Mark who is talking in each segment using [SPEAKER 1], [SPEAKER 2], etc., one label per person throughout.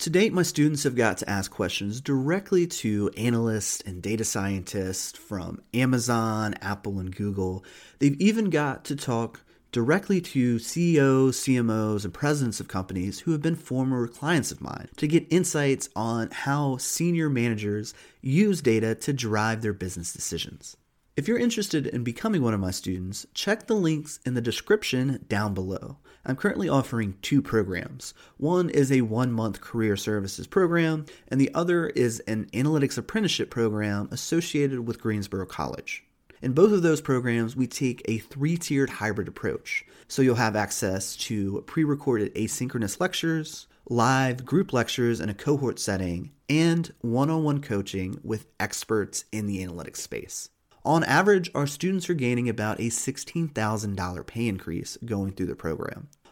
[SPEAKER 1] To date, my students have got to ask questions directly to analysts and data scientists from Amazon, Apple, and Google. They've even got to talk directly to CEOs, CMOs, and presidents of companies who have been former clients of mine to get insights on how senior managers use data to drive their business decisions. If you're interested in becoming one of my students, check the links in the description down below. I'm currently offering two programs. One is a one month career services program, and the other is an analytics apprenticeship program associated with Greensboro College. In both of those programs, we take a three tiered hybrid approach. So you'll have access to pre recorded asynchronous lectures, live group lectures in a cohort setting, and one on one coaching with experts in the analytics space. On average, our students are gaining about a $16,000 pay increase going through the program.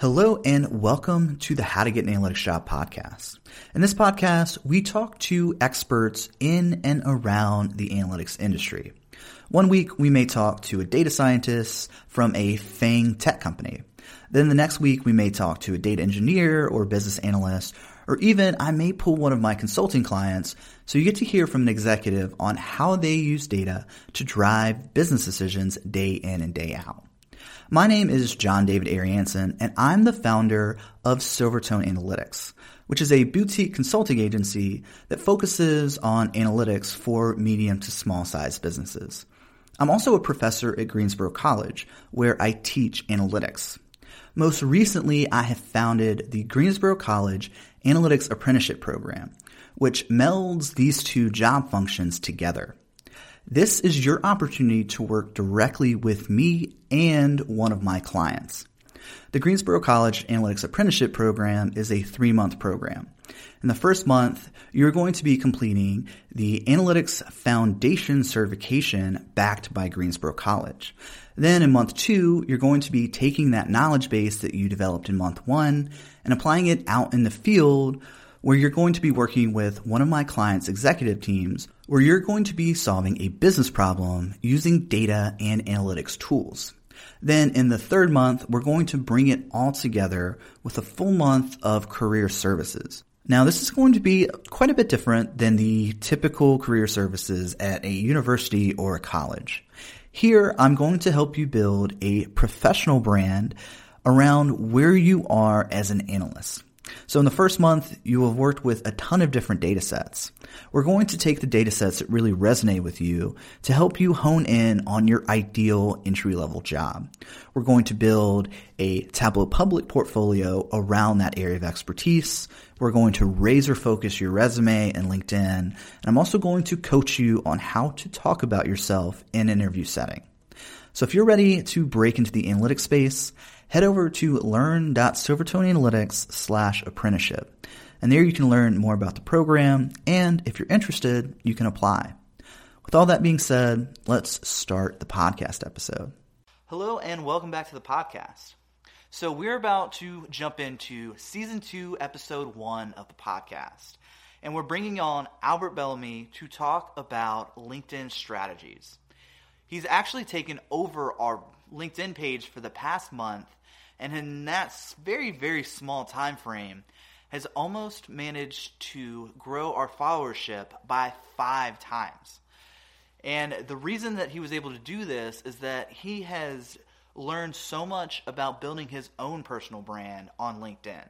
[SPEAKER 1] Hello and welcome to the How to Get an Analytics Job podcast. In this podcast, we talk to experts in and around the analytics industry. One week, we may talk to a data scientist from a FANG tech company. Then the next week, we may talk to a data engineer or business analyst, or even I may pull one of my consulting clients so you get to hear from an executive on how they use data to drive business decisions day in and day out. My name is John David Ariansen, and I'm the founder of Silvertone Analytics, which is a boutique consulting agency that focuses on analytics for medium to small sized businesses. I'm also a professor at Greensboro College, where I teach analytics. Most recently, I have founded the Greensboro College Analytics Apprenticeship Program, which melds these two job functions together. This is your opportunity to work directly with me and one of my clients. The Greensboro College Analytics Apprenticeship Program is a three month program. In the first month, you're going to be completing the Analytics Foundation certification backed by Greensboro College. Then in month two, you're going to be taking that knowledge base that you developed in month one and applying it out in the field where you're going to be working with one of my clients' executive teams, where you're going to be solving a business problem using data and analytics tools. Then in the third month, we're going to bring it all together with a full month of career services. Now, this is going to be quite a bit different than the typical career services at a university or a college. Here, I'm going to help you build a professional brand around where you are as an analyst. So in the first month, you will have worked with a ton of different data sets. We're going to take the data sets that really resonate with you to help you hone in on your ideal entry level job. We're going to build a Tableau Public portfolio around that area of expertise. We're going to razor focus your resume and LinkedIn. And I'm also going to coach you on how to talk about yourself in an interview setting. So if you're ready to break into the analytics space, head over to learn.silvertoneanalytics slash apprenticeship. And there you can learn more about the program, and if you're interested, you can apply. With all that being said, let's start the podcast episode. Hello, and welcome back to the podcast. So, we're about to jump into season two, episode one of the podcast. And we're bringing on Albert Bellamy to talk about LinkedIn strategies. He's actually taken over our LinkedIn page for the past month and in that very very small time frame has almost managed to grow our followership by 5 times. And the reason that he was able to do this is that he has learned so much about building his own personal brand on LinkedIn.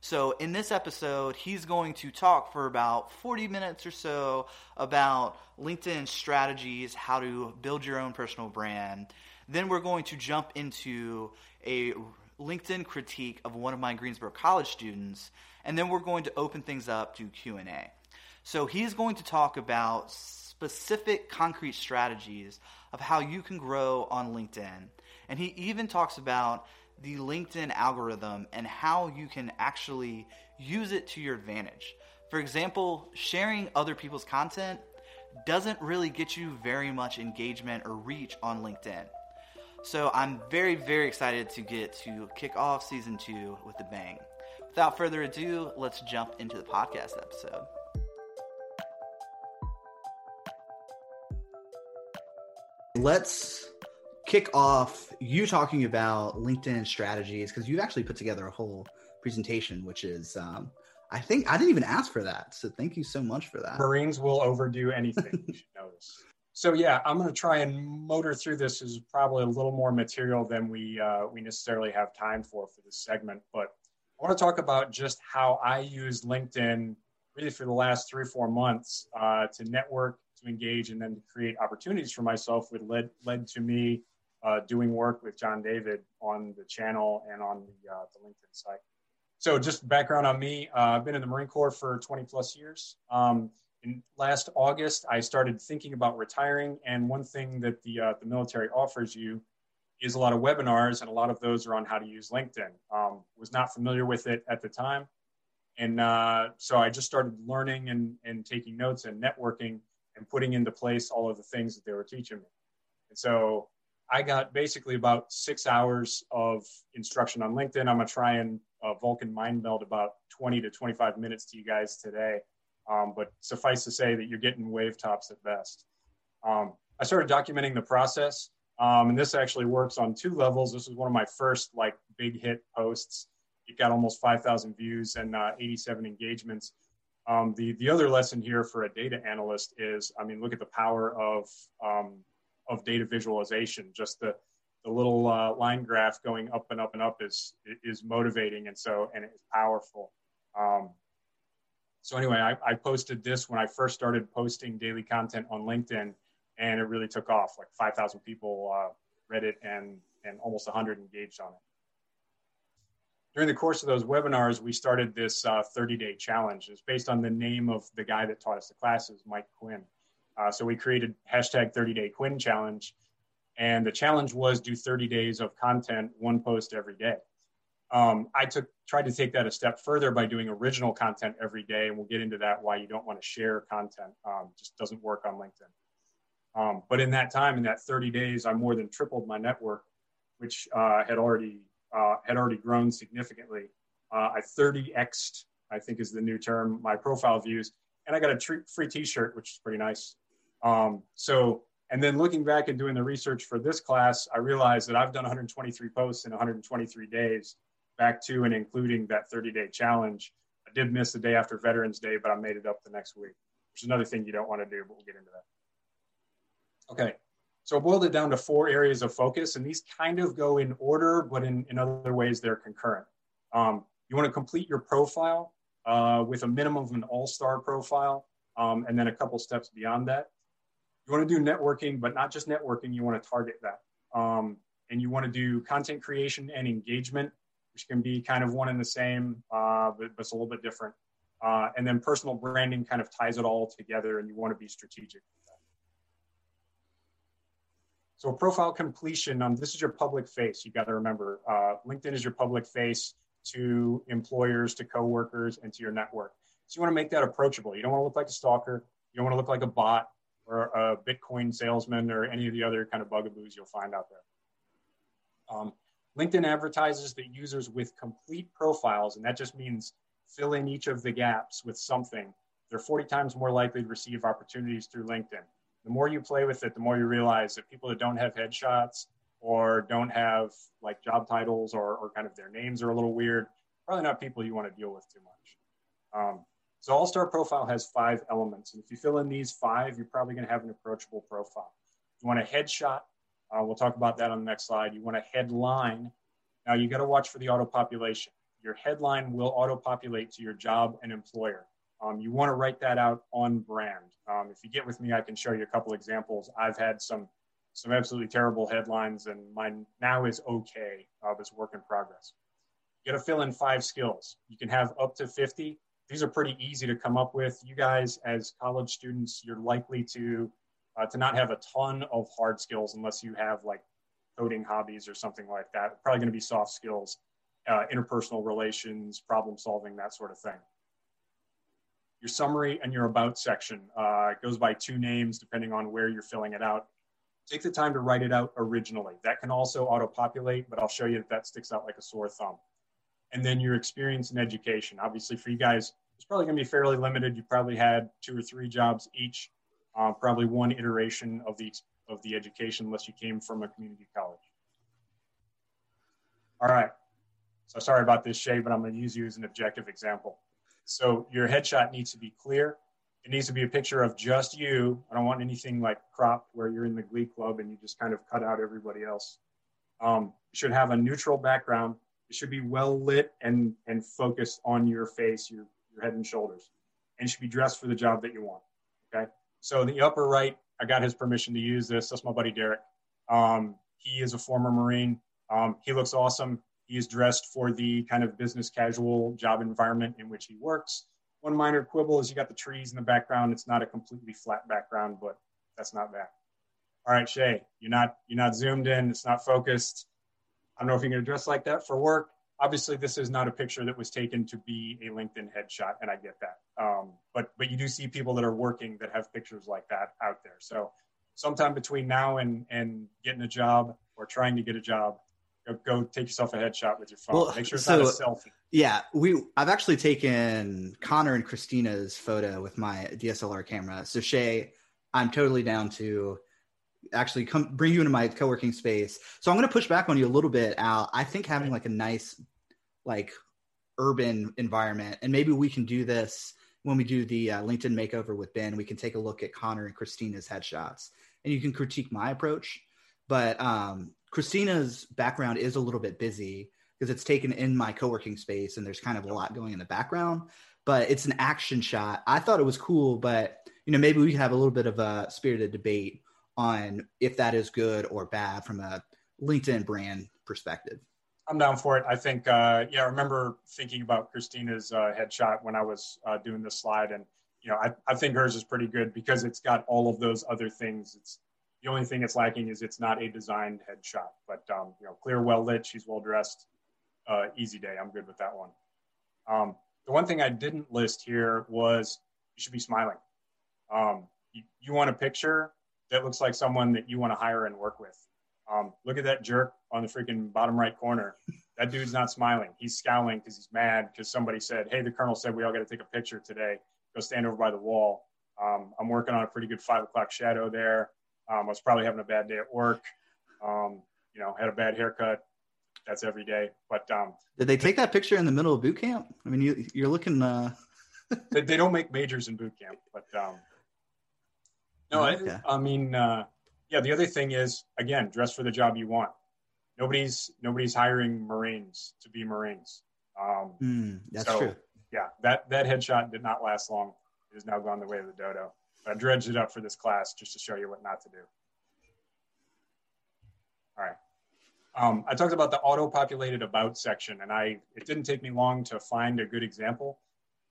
[SPEAKER 1] So, in this episode, he's going to talk for about 40 minutes or so about LinkedIn strategies, how to build your own personal brand. Then we're going to jump into a LinkedIn critique of one of my Greensboro College students, and then we're going to open things up to Q&A. So he's going to talk about specific concrete strategies of how you can grow on LinkedIn. And he even talks about the LinkedIn algorithm and how you can actually use it to your advantage. For example, sharing other people's content doesn't really get you very much engagement or reach on LinkedIn. So I'm very, very excited to get to kick off season two with a bang. Without further ado, let's jump into the podcast episode. Let's kick off you talking about LinkedIn strategies because you've actually put together a whole presentation, which is um, I think I didn't even ask for that. So thank you so much for that.
[SPEAKER 2] Marines will overdo anything, you should notice. So yeah, I'm going to try and motor through this is probably a little more material than we uh, we necessarily have time for for this segment. But I want to talk about just how I use LinkedIn really for the last three or four months uh, to network, to engage, and then to create opportunities for myself. Which led led to me uh, doing work with John David on the channel and on the uh, the LinkedIn site. So just background on me, uh, I've been in the Marine Corps for 20 plus years. Um, in last August, I started thinking about retiring. And one thing that the, uh, the military offers you is a lot of webinars, and a lot of those are on how to use LinkedIn. Um, was not familiar with it at the time. And uh, so I just started learning and, and taking notes and networking and putting into place all of the things that they were teaching me. And so I got basically about six hours of instruction on LinkedIn. I'm gonna try and uh, Vulcan mind meld about 20 to 25 minutes to you guys today. Um, but suffice to say that you're getting wave tops at best. Um, I started documenting the process, um, and this actually works on two levels. This was one of my first like big hit posts. It got almost 5,000 views and uh, 87 engagements. Um, the the other lesson here for a data analyst is, I mean, look at the power of um, of data visualization. Just the the little uh, line graph going up and up and up is is motivating, and so and it's powerful. So anyway, I, I, posted this when I first started posting daily content on LinkedIn, and it really took off. Like 5,000 people uh, read it, and and almost 100 engaged on it. During the course of those webinars, we started this 30-day uh, challenge. It's based on the name of the guy that taught us the classes, Mike Quinn. Uh, so we created hashtag 30-day Quinn challenge, and the challenge was do 30 days of content, one post every day. Um, I took tried to take that a step further by doing original content every day, and we'll get into that why you don't want to share content. Um, just doesn't work on LinkedIn. Um, but in that time, in that 30 days, I more than tripled my network, which uh, had already uh, had already grown significantly. Uh, I 30xed, I think is the new term, my profile views, and I got a free T-shirt, which is pretty nice. Um, so and then looking back and doing the research for this class, I realized that I've done 123 posts in 123 days, back to and including that 30 day challenge. I did miss the day after Veterans Day, but I made it up the next week, which is another thing you don't want to do, but we'll get into that. Okay, so I boiled it down to four areas of focus, and these kind of go in order, but in, in other ways they're concurrent. Um, you want to complete your profile uh, with a minimum of an all star profile, um, and then a couple steps beyond that you want to do networking, but not just networking. You want to target that. Um, and you want to do content creation and engagement, which can be kind of one and the same, uh, but, but, it's a little bit different. Uh, and then personal branding kind of ties it all together, and you want to be strategic. So profile completion, um, this is your public face. You got to remember, uh, LinkedIn is your public face to employers, to coworkers, and to your network. So you want to make that approachable. You don't want to look like a stalker. You don't want to look like a bot or a Bitcoin salesman or any of the other kind of bugaboos you'll find out there. Um, LinkedIn advertises that users with complete profiles, and that just means fill in each of the gaps with something, they're 40 times more likely to receive opportunities through LinkedIn. The more you play with it, the more you realize that people that don't have headshots or don't have like job titles or, or kind of their names are a little weird, probably not people you want to deal with too much. Um, so All Star Profile has five elements. And if you fill in these five, you're probably going to have an approachable profile. You want a headshot. Uh, we'll talk about that on the next slide. You want a headline. Now you got to watch for the auto population. Your headline will auto populate to your job and employer. Um, you want to write that out on brand. Um, if you get with me, I can show you a couple examples. I've had some some absolutely terrible headlines, and mine now is okay. Uh, it's work in progress. You got to fill in five skills. You can have up to 50. These are pretty easy to come up with. You guys, as college students, you're likely to uh, to not have a ton of hard skills unless you have like coding hobbies or something like that. Probably going to be soft skills, uh, interpersonal relations, problem solving, that sort of thing. Your summary and your about section uh, goes by two names depending on where you're filling it out. Take the time to write it out originally. That can also auto populate, but I'll show you that that sticks out like a sore thumb. And then your experience in education. Obviously, for you guys, it's probably going to be fairly limited. You probably had two or three jobs each uh, probably one iteration of the of the education unless you came from a community college. All right. So sorry about this, Shay, but I'm going to use you as an objective example. So your headshot needs to be clear. It needs to be a picture of just you. I don't want anything like cropped where you're in the glee club and you just kind of cut out everybody else. Um, should have a neutral background. It should be well lit and, and focused on your face, your, your head and shoulders. And should be dressed for the job that you want. Okay. So in the upper right, I got his permission to use this. That's my buddy Derek. Um, he is a former Marine. Um, he looks awesome. He is dressed for the kind of business casual job environment in which he works. One minor quibble is you got the trees in the background. It's not a completely flat background, but that's not bad. All right, Shay, you're not you're not zoomed in. It's not focused. I don't know if you're gonna dress like that for work obviously this is not a picture that was taken to be a linkedin headshot and i get that. Um, but but you do see people that are working that have pictures like that out there. So sometime between now and and getting a job or trying to get a job go, go take yourself a headshot with your phone. Well, make sure it's so, not a selfie.
[SPEAKER 1] yeah we i've actually taken connor and christina's photo with my dslr camera. So shay i'm totally down to actually come bring you into my co-working space. So I'm going to push back on you a little bit, Al. I think having like a nice, like urban environment, and maybe we can do this when we do the uh, LinkedIn makeover with Ben. We can take a look at Connor and Christina's headshots, and you can critique my approach. But um, Christina's background is a little bit busy because it's taken in my co-working space, and there's kind of a lot going in the background. But it's an action shot. I thought it was cool, but you know maybe we could have a little bit of a spirited debate on if that is good or bad from a LinkedIn brand perspective.
[SPEAKER 2] I'm down for it. I think, uh, yeah, I remember thinking about Christina's uh, headshot when I was uh, doing this slide, and you know, I, I think hers is pretty good because it's got all of those other things. It's the only thing it's lacking is it's not a designed headshot, but um, you know, clear, well lit. She's well dressed. Uh, easy day. I'm good with that one. Um, the one thing I didn't list here was you should be smiling. Um, you, you want a picture that looks like someone that you want to hire and work with. Um, look at that jerk on the freaking bottom right corner. That dude's not smiling. He's scowling because he's mad because somebody said, "Hey, the colonel said we all got to take a picture today. Go stand over by the wall." Um, I'm working on a pretty good five o'clock shadow there. Um, I was probably having a bad day at work. Um, you know, had a bad haircut. That's every day. But um,
[SPEAKER 1] did they take that picture in the middle of boot camp? I mean, you, you're looking. Uh...
[SPEAKER 2] they, they, don't make majors in boot camp, but um, no, okay. I, I, mean, uh, yeah. The other thing is, again, dress for the job you want. Nobody's nobody's hiring Marines to be Marines. Um,
[SPEAKER 1] mm, that's so, true.
[SPEAKER 2] Yeah, that that headshot did not last long. It has now gone the way of the dodo. I dredged it up for this class just to show you what not to do. All right. Um, I talked about the auto-populated about section, and I it didn't take me long to find a good example.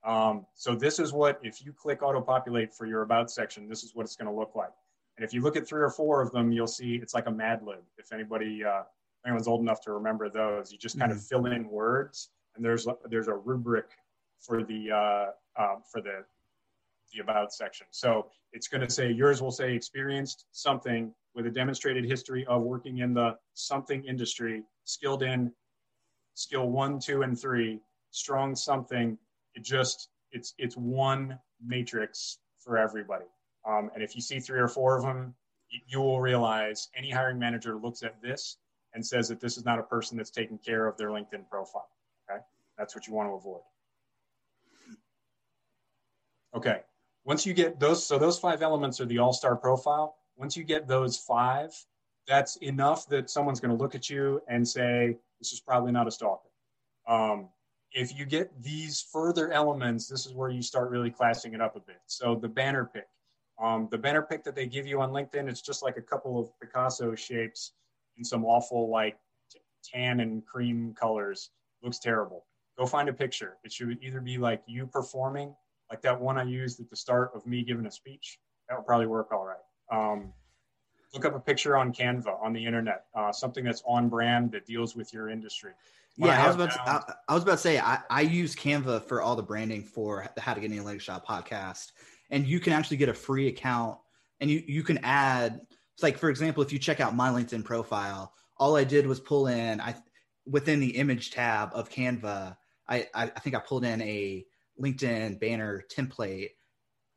[SPEAKER 2] Um, so this is what, if you click auto populate for your about section, this is what it's going to look like. And if you look at three or four of them, you'll see it's like a Mad Lib. If anybody, uh, anyone's old enough to remember those, you just kind mm-hmm. of fill in words, and there's there's a rubric for the uh, um, for the the about section. So it's going to say yours will say experienced something with a demonstrated history of working in the something industry, skilled in skill one, two, and three, strong something, it just it's it's one matrix for everybody. Um, and if you see three or four of them, you, will realize any hiring manager looks at this and says that this is not a person that's taking care of their LinkedIn profile. Okay, that's what you want to avoid. Okay, once you get those, so those five elements are the all-star profile. Once you get those five, that's enough that someone's going to look at you and say, "This is probably not a stalker." Um, if you get these further elements, this is where you start really classing it up a bit. So the banner pick, Um, the banner pick that they give you on LinkedIn, it's just like a couple of Picasso shapes in some awful like tan and cream colors. Looks terrible. Go find a picture. It should either be like you performing, like that one I used at the start of me giving a speech. That would probably work all right. Um, look up a picture on Canva on the internet, uh, something that's on brand that deals with your industry.
[SPEAKER 1] When yeah, I, I was about to, I, I, was about to say I, I use Canva for all the branding for the How to Get An Analytics Job podcast, and you can actually get a free account, and you you can add. It's like for example, if you check out my LinkedIn profile, all I did was pull in I within the image tab of Canva. I I, I think I pulled in a LinkedIn banner template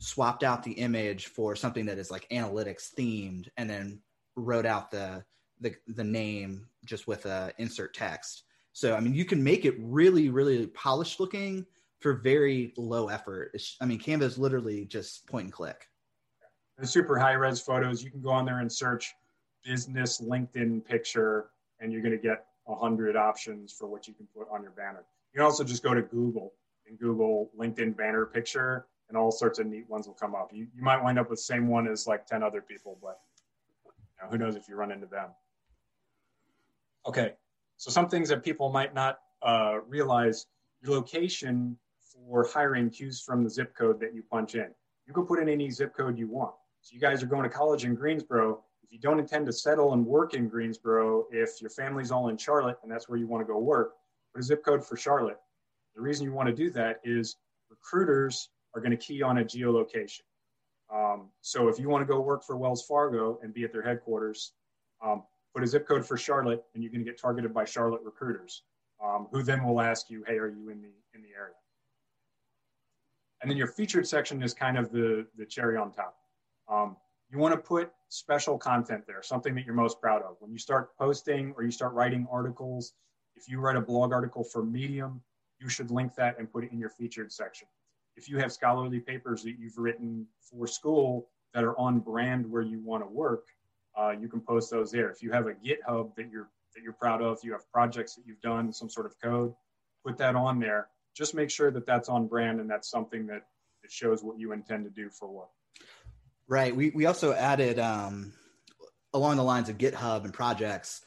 [SPEAKER 1] swapped out the image for something that is like analytics themed and then wrote out the the, the name just with a insert text. So i mean you can make it really really polished looking for very low effort. It's, i mean canva is literally just point and click.
[SPEAKER 2] The super high res photos you can go on there and search business linkedin picture and you're going to get 100 options for what you can put on your banner. You can also just go to google and google linkedin banner picture and all sorts of neat ones will come up. You, you might wind up with the same one as like 10 other people, but you know, who knows if you run into them. Okay, so some things that people might not uh, realize your location for hiring cues from the zip code that you punch in. You can put in any zip code you want. So you guys are going to college in Greensboro. If you don't intend to settle and work in Greensboro, if your family's all in Charlotte and that's where you want to go work, put a zip code for Charlotte. The reason you want to do that is recruiters are going to key on a geolocation. Um, so if you want to go work for Wells Fargo and be at their headquarters, um, put a zip code for Charlotte, and you're going to get targeted by Charlotte recruiters, um, who then will ask you, "Hey, are you in the in the area?" And then your featured section is kind of the the cherry on top. Um, you want to put special content there, something that you're most proud of. When you start posting or you start writing articles, if you write a blog article for Medium, you should link that and put it in your featured section if you have scholarly papers that you've written for school that are on brand where you want to work, uh, you can post those there. If you have a GitHub that you're that you're proud of, you have projects that you've done, some sort of code, put that on there. Just make sure that that's on brand and that's something that, shows what you intend to do for work.
[SPEAKER 1] Right. We we also added um, along the lines of GitHub and projects.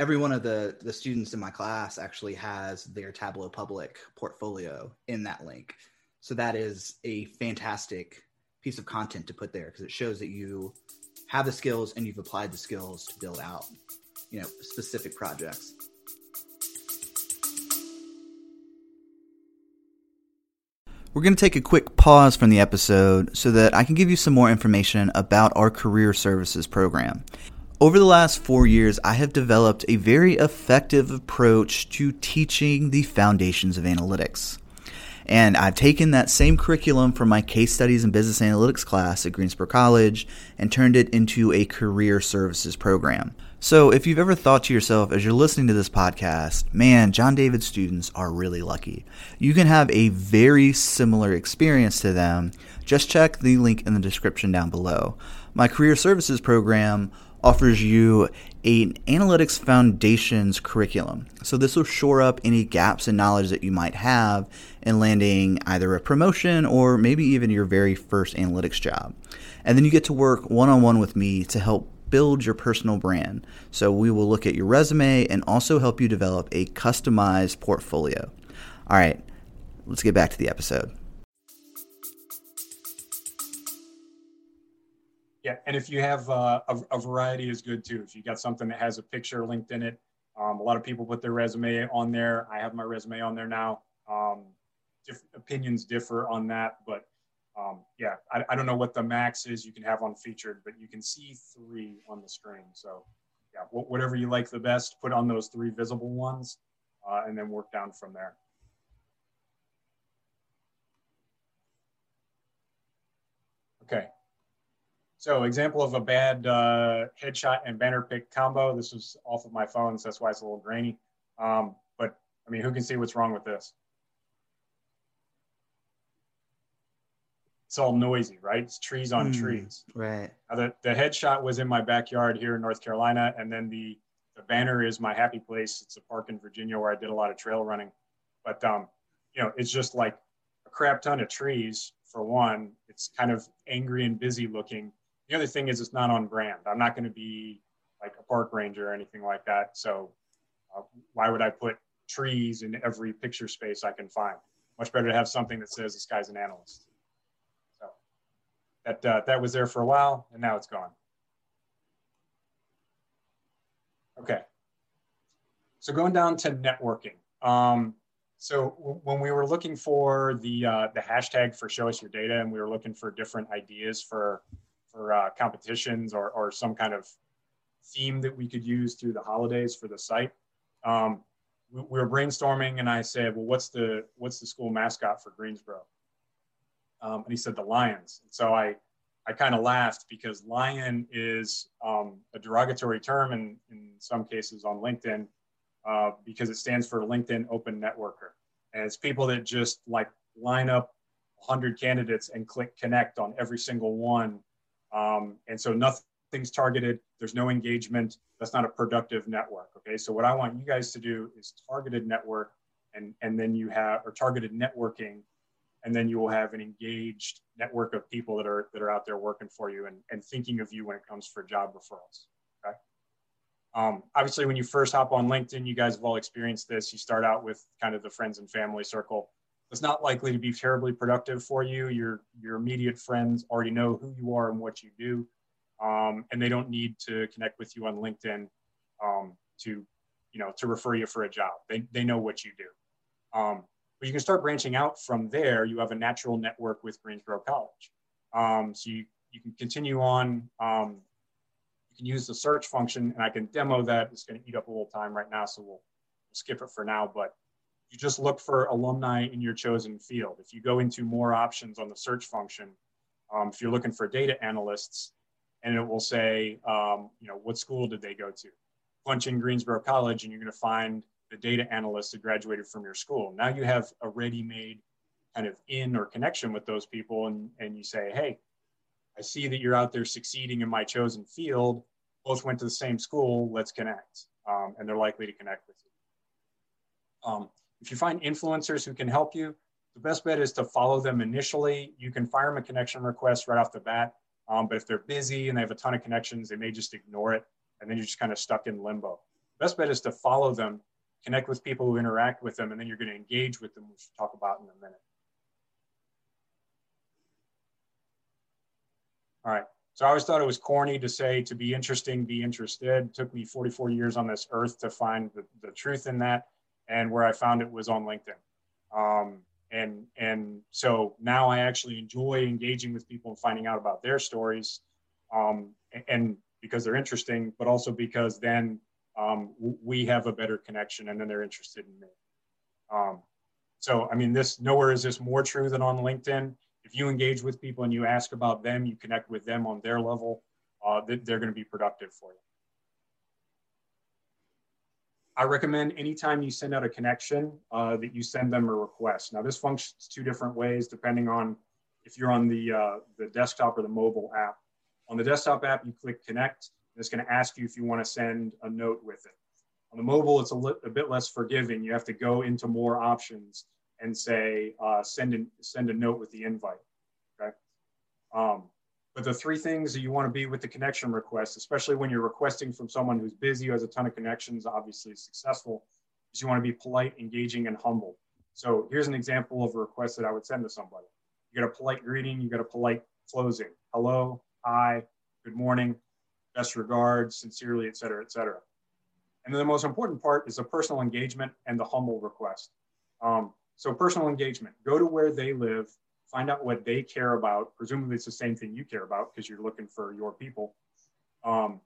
[SPEAKER 1] Every one of the the students in my class actually has their Tableau Public portfolio in that link. So that is a fantastic piece of content to put there because it shows that you have the skills and you've applied the skills to build out, you know, specific projects. We're going to take a quick pause from the episode so that I can give you some more information about our career services program. Over the last four years, I have developed a very effective approach to teaching the foundations of analytics. And I've taken that same curriculum from my case studies and business analytics class at Greensboro College and turned it into a career services program. So if you've ever thought to yourself as you're listening to this podcast, man, John David students are really lucky. You can have a very similar experience to them. Just check the link in the description down below. My career services program offers you an analytics foundations curriculum. So this will shore up any gaps in knowledge that you might have in landing either a promotion or maybe even your very first analytics job. And then you get to work one on one with me to help build your personal brand. So we will look at your resume and also help you develop a customized portfolio. All right, let's get back to the episode.
[SPEAKER 2] Yeah, and if you have uh, a, a, variety is good too. If you got something that has a picture linked in it, um, a lot of people put their resume on there. I have my resume on there now. Um, opinions differ on that, but um, yeah, I, I, don't know what the max is you can have on featured, but you can see three on the screen. So yeah, wh- whatever you like the best, put on those three visible ones, uh, and then work down from there. Okay, so example of a bad uh, headshot and banner pick combo. This was off of my phone, so that's why it's a little grainy. Um, but I mean, who can see what's wrong with this? It's all noisy, right? It's trees on mm, trees.
[SPEAKER 1] Right.
[SPEAKER 2] Now the, the headshot was in my backyard here in North Carolina, and then the the banner is my happy place. It's a park in Virginia where I did a lot of trail running. But um, you know, it's just like a crap ton of trees for one. It's kind of angry and busy looking. The other thing is it's not on brand. I'm not going to be like a park ranger or anything like that. So uh, why would I put trees in every picture space I can find? Much better to have something that says this guy's an analyst. So that uh, that was there for a while, and now it's gone. Okay. So going down to networking. Um, so when we were looking for the uh, the hashtag for show us your data, and we were looking for different ideas for for uh, competitions or or some kind of theme that we could use through the holidays for the site. Um, we, we, were brainstorming, and I said, "Well, what's the what's the school mascot for Greensboro?" Um, and he said, "The Lions." And so I I kind of laughed because lion is um, a derogatory term in, in some cases on LinkedIn uh, because it stands for LinkedIn Open Networker. And it's people that just like line up 100 candidates and click connect on every single one. Um, and so nothing's targeted, there's no engagement. That's not a productive network. Okay. So, what I want you guys to do is targeted network and, and then you have, or targeted networking and then you will have an engaged network of people that are that are out there working for you and, and thinking of you when it comes for job referrals okay um, obviously when you first hop on linkedin you guys have all experienced this you start out with kind of the friends and family circle it's not likely to be terribly productive for you your your immediate friends already know who you are and what you do um, and they don't need to connect with you on linkedin um, to you know to refer you for a job they, they know what you do um, but you can start branching out from there. You have a natural network with Greensboro College. Um, so you, you can continue on. Um, you can use the search function, and I can demo that. It's going to eat up a little time right now, so we'll, we'll skip it for now. But you just look for alumni in your chosen field. If you go into more options on the search function, um, if you're looking for data analysts, and it will say, um, you know, what school did they go to? Punch in Greensboro College, and you're going to find the data analyst that graduated from your school. Now you have a ready-made kind of in or connection with those people and, and you say, hey, I see that you're out there succeeding in my chosen field. Both went to the same school. Let's connect. Um, and they're likely to connect with you. Um, if you find influencers who can help you, the best bet is to follow them initially. You can fire them a connection request right off the bat. Um, but if they're busy and they have a ton of connections, they may just ignore it. And then you're just kind of stuck in limbo. Best bet is to follow them connect with people who interact with them, and then you're going to engage with them, which we'll talk about in a minute. All right. So I always thought it was corny to say to be interesting, be interested. It took me 44 years on this earth to find the, the truth in that. And where I found it was on LinkedIn. Um, and, and so now I actually enjoy engaging with people and finding out about their stories. Um, and because they're interesting, but also because then um, we have a better connection and then they're interested in me. Um, so, I mean, this nowhere is this more true than on LinkedIn. If you engage with people and you ask about them, you connect with them on their level, uh, they're going to be productive for you. I recommend anytime you send out a connection uh, that you send them a request. Now, this functions two different ways depending on if you're on the, uh, the desktop or the mobile app. On the desktop app, you click connect and it's going to ask you if you want to send a note with it. On the mobile, it's a, a bit less forgiving. You have to go into more options and say uh, send a, send a note with the invite. Okay. Um, but the three things that you want to be with the connection request, especially when you're requesting from someone who's busy, who has a ton of connections, obviously successful, is you want to be polite, engaging, and humble. So here's an example of a request that I would send to somebody. You got a polite greeting, you got a polite closing. Hello, hi, good morning best regards, sincerely, et cetera, et cetera. And then the most important part is the personal engagement and the humble request. Um, so personal engagement, go to where they live, find out what they care about. Presumably it's the same thing you care about because you're looking for your people. Um,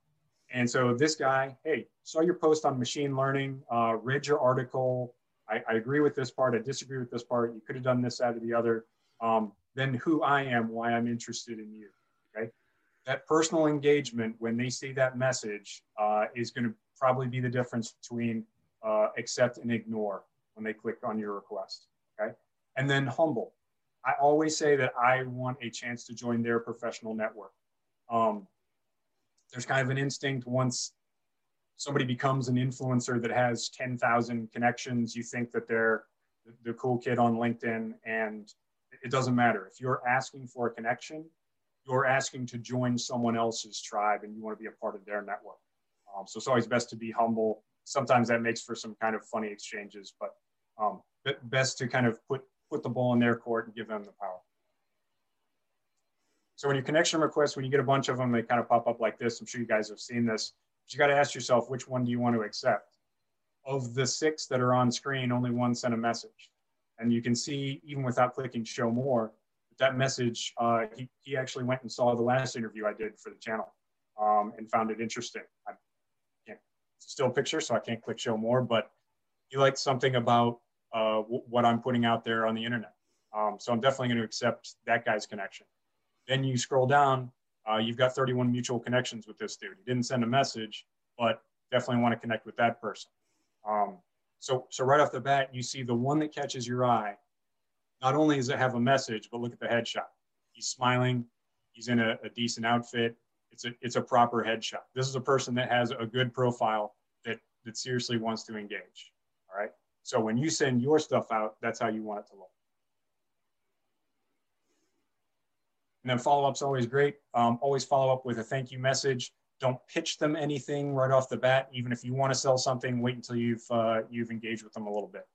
[SPEAKER 2] and so this guy, hey, saw your post on machine learning, uh, read your article. I, I, agree with this part. I disagree with this part. You could have done this, that, or the other. Um, then who I am, why I'm interested in you. Okay that personal engagement when they see that message uh, is going to probably be the difference between uh, accept and ignore when they click on your request. Okay. And then humble. I always say that I want a chance to join their professional network. Um, there's kind of an instinct once somebody becomes an influencer that has 10,000 connections, you think that they're the cool kid on LinkedIn and It doesn't matter. If you're asking for a connection, you're asking to join someone else's tribe and you want to be a part of their network. Um, so it's always best to be humble. Sometimes that makes for some kind of funny exchanges, but um, best to kind of put, put the ball in their court and give them the power. So when you connection requests, when you get a bunch of them, they kind of pop up like this. I'm sure you guys have seen this. But you got to ask yourself, which one do you want to accept? Of the six that are on screen, only one sent a message. And you can see, even without clicking show more, that message, uh, he, he actually went and saw the last interview I did for the channel um, and found it interesting. I can't, it's still picture, so I can't click show more, but he liked something about uh, w- what I'm putting out there on the internet. Um, so I'm definitely going to accept that guy's connection. Then you scroll down, uh, you've got 31 mutual connections with this dude. He didn't send a message, but definitely want to connect with that person. Um, so, so right off the bat, you see the one that catches your eye. Not only does it have a message, but look at the headshot. He's smiling. He's in a, a decent outfit. It's a, it's a proper headshot. This is a person that has a good profile that, that seriously wants to engage. All right. So when you send your stuff out, that's how you want it to look. And then follow up's always great. Um, always follow up with a thank you message. Don't pitch them anything right off the bat. Even if you want to sell something, wait until you've uh, you've engaged with them a little bit.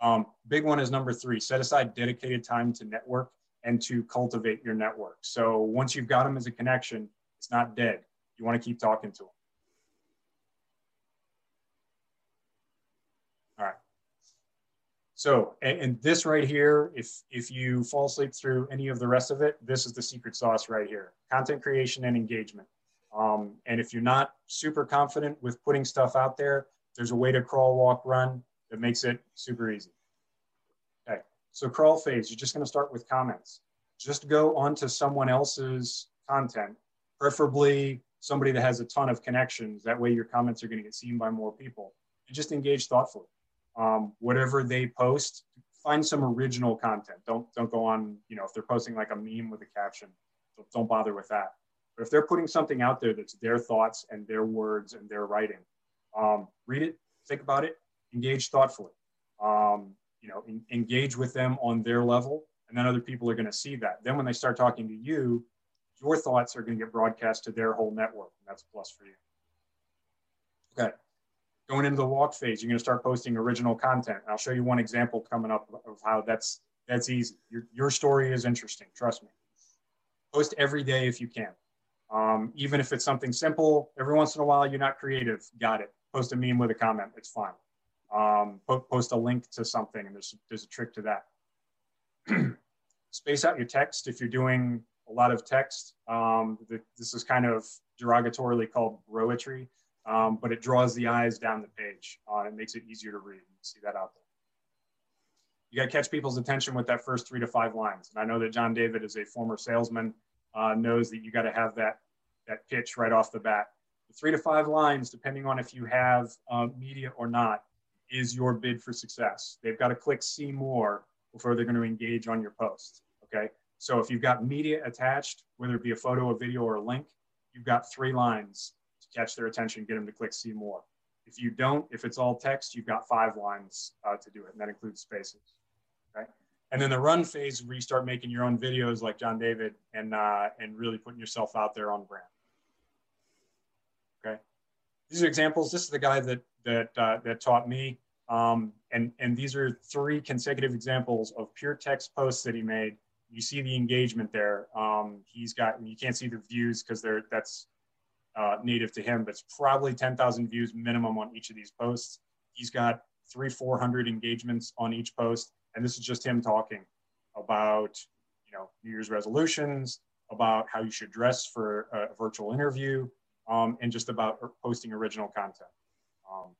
[SPEAKER 2] Um, big one is number three. Set aside dedicated time to network and to cultivate your network. So once you've got them as a connection, it's not dead. You want to keep talking to them. So, and, and, this right here, if, if you fall asleep through any of the rest of it, this is the secret sauce right here, content creation and engagement. Um, and if you're not super confident with putting stuff out there, there's a way to crawl, walk, run that makes it super easy. Okay, so crawl phase, you're just gonna start with comments. Just go onto someone else's content, preferably somebody that has a ton of connections. That way your comments are gonna get seen by more people. And just engage thoughtfully um, whatever they post, find some original content. Don't don't go on, you know, if they're posting like a meme with a caption, don't bother with that. But if they're putting something out there that's their thoughts and their words and their writing, um, read it, think about it, engage thoughtfully. Um, you know, in, engage with them on their level, and then other people are going to see that. Then when they start talking to you, your thoughts are going to get broadcast to their whole network, and that's a plus for you. Okay going into the walk phase, you're going to start posting original content. I'll show you one example coming up of how that's that's easy. Your, your story is interesting. Trust me. Post every day if you can. Um, even if it's something simple, every once in a while you're not creative. Got it. Post a meme with a comment. It's fine. Um, post a link to something, and there's there's a trick to that. Space out your text if you're doing a lot of text. Um, the, this is kind of derogatorily called broetry um, but it draws the eyes down the page. Uh, it makes it easier to read. You see that out there. You got to catch people's attention with that first three to five lines. And I know that John David, as a former salesman, uh, knows that you got to have that that pitch right off the bat. The three to five lines, depending on if you have uh, media or not, is your bid for success. They've got to click see more before they're going to engage on your post. Okay. So if you've got media attached, whether it be a photo, a video, or a link, you've got three lines catch their attention, get them to click see more. If you don't, if it's all text, you've got five lines uh, to do it, and that includes spaces. Okay. And then the run phase where you start making your own videos like John David and uh, and really putting yourself out there on brand. Okay. These are examples. This is the guy that that uh, that taught me. Um, and and these are three consecutive examples of pure text posts that he made. You see the engagement there. Um, he's got you can't see the views because they're that's uh, native to him, but it's probably 10,000 views minimum on each of these posts. He's got three, 400 engagements on each post. And this is just him talking about, you know, New Year's resolutions, about how you should dress for a virtual interview, um, and just about posting original content. Um,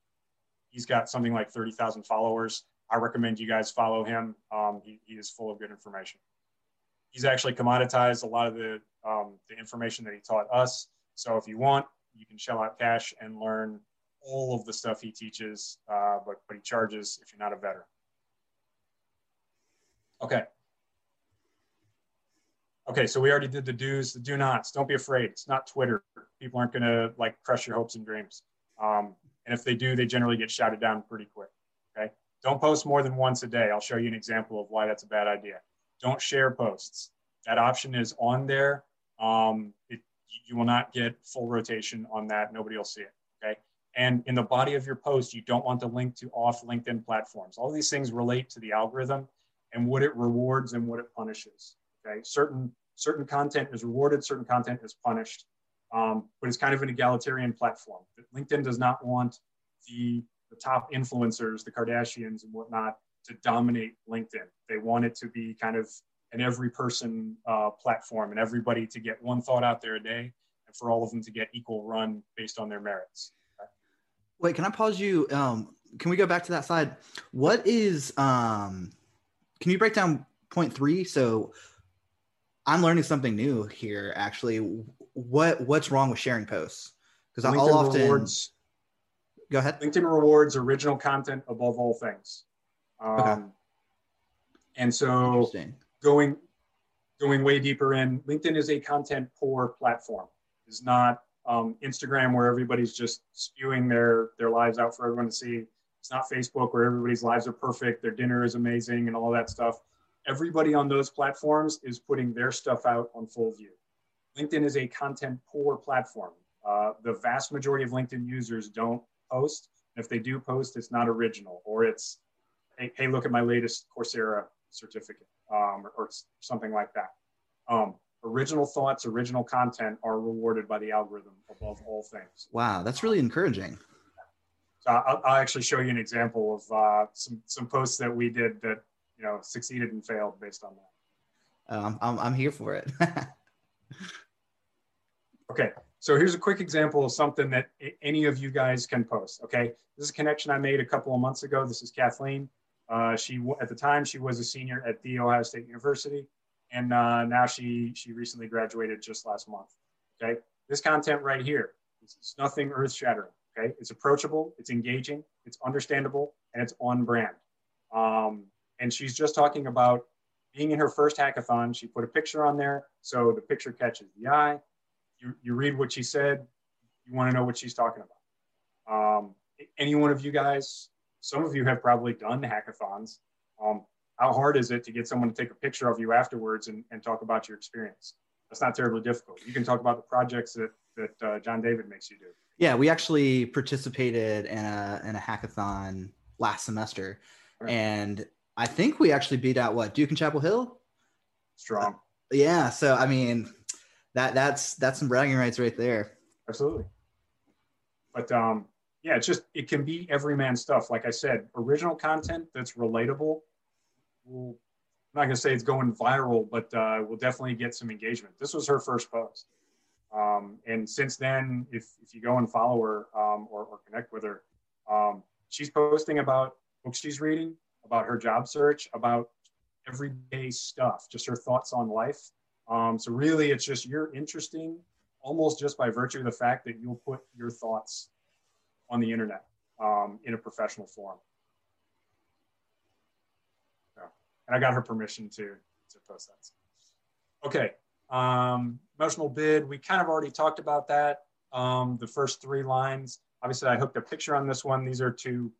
[SPEAKER 2] he's got something like 30,000 followers. I recommend you guys follow him. Um, he, he, is full of good information. He's actually commoditized a lot of the, um, the information that he taught us so if you want, you can shell out cash and learn all of the stuff he teaches, uh, but, but he charges if you're not a veteran. Okay. Okay, so we already did the do's, the do nots. Don't be afraid. It's not Twitter. People aren't going to like crush your hopes and dreams. Um, and if they do, they generally get shouted down pretty quick. Okay. Don't post more than once a day. I'll show you an example of why that's a bad idea. don't share posts. That option is on there. Um, it, you will not get full rotation on that. Nobody will see it. Okay. And in the body of your post, you don't want to link to off LinkedIn platforms. All these things relate to the algorithm and what it rewards and what it punishes. Okay. Certain certain content is rewarded, certain content is punished. Um, but it's kind of an egalitarian platform. LinkedIn does not want the, the top influencers, the Kardashians and whatnot, to dominate LinkedIn. They want it to be kind of an every person uh, platform and everybody to get one thought out there a day and for all of them to get equal run based on their merits. Okay?
[SPEAKER 1] Wait, can I pause you? Um, can we go back to that slide? What is, um, can you break down point three? So I'm learning something new here, actually. What What's wrong with sharing posts? Because I'll often. Rewards, go ahead.
[SPEAKER 2] LinkedIn rewards original content above all things. Um, okay. And so going going way deeper in, LinkedIn is a content poor platform. It's not um, Instagram where everybody's just spewing their their lives out for everyone to see. It's not Facebook where everybody's lives are perfect, their dinner is amazing, and all that stuff. Everybody on those platforms is putting their stuff out on full view. LinkedIn is a content poor platform. Uh, the vast majority of LinkedIn users don't post. If they do post, it's not original or it's hey, hey look at my latest Coursera certificate um, or, or, something like that. Um, original thoughts, original content are rewarded by the algorithm above all things.
[SPEAKER 1] Wow, that's really encouraging.
[SPEAKER 2] So I'll, I'll actually show you an example of uh, some some posts that we did that you know succeeded and failed based on that.
[SPEAKER 1] Um, I'm I'm here for it.
[SPEAKER 2] okay, so here's a quick example of something that any of you guys can post. Okay, this is a connection I made a couple of months ago. This is Kathleen. Uh, she at the time she was a senior at the Ohio State University, and uh, now she she recently graduated just last month. Okay, this content right here is nothing earth shattering. Okay, it's approachable, it's engaging, it's understandable, and it's on brand. Um, and she's just talking about being in her first hackathon. She put a picture on there, so the picture catches the eye. You, you read what she said, you want to know what she's talking about. Um, any one of you guys some of you have probably done hackathons. Um, how hard is it to get someone to take a picture of you afterwards and, and talk about your experience? That's not terribly difficult. You can talk about the projects that, that uh, John David makes you do.
[SPEAKER 1] Yeah, we actually participated in a, in a hackathon last semester. Right. And I think we actually beat out what Duke and Chapel Hill.
[SPEAKER 2] Strong. Uh,
[SPEAKER 1] yeah. So, I mean, that that's, that's some bragging rights right there.
[SPEAKER 2] Absolutely. But um, yeah, it's just it can be everyman stuff. Like I said, original content that's relatable. Will, I'm not gonna say it's going viral, but uh, we'll definitely get some engagement. This was her first post, um, and since then, if if you go and follow her um, or, or connect with her, um, she's posting about books she's reading, about her job search, about everyday stuff, just her thoughts on life. Um, so really, it's just you're interesting, almost just by virtue of the fact that you'll put your thoughts on the internet um, in a professional form. So, and I got her permission to, to post that. Okay, um, emotional bid, we kind of already talked about that. Um, the first three lines, obviously I hooked a picture on this one. These are two,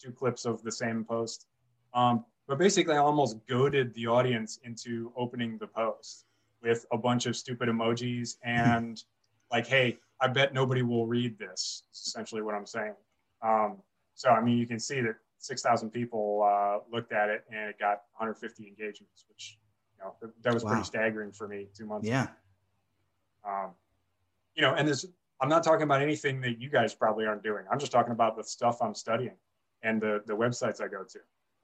[SPEAKER 2] two clips of the same post. Um, but basically I almost goaded the audience into opening the post with a bunch of stupid emojis and like, hey, I bet nobody will read this. Is essentially what I'm saying. Um, so I mean, you can see that 6,000 people uh, looked at it and it got 150 engagements, which you know that was wow. pretty staggering for me two months.
[SPEAKER 1] Yeah.
[SPEAKER 2] Um, you know, and this I'm not talking about anything that you guys probably aren't doing. I'm just talking about the stuff I'm studying and the the websites I go to.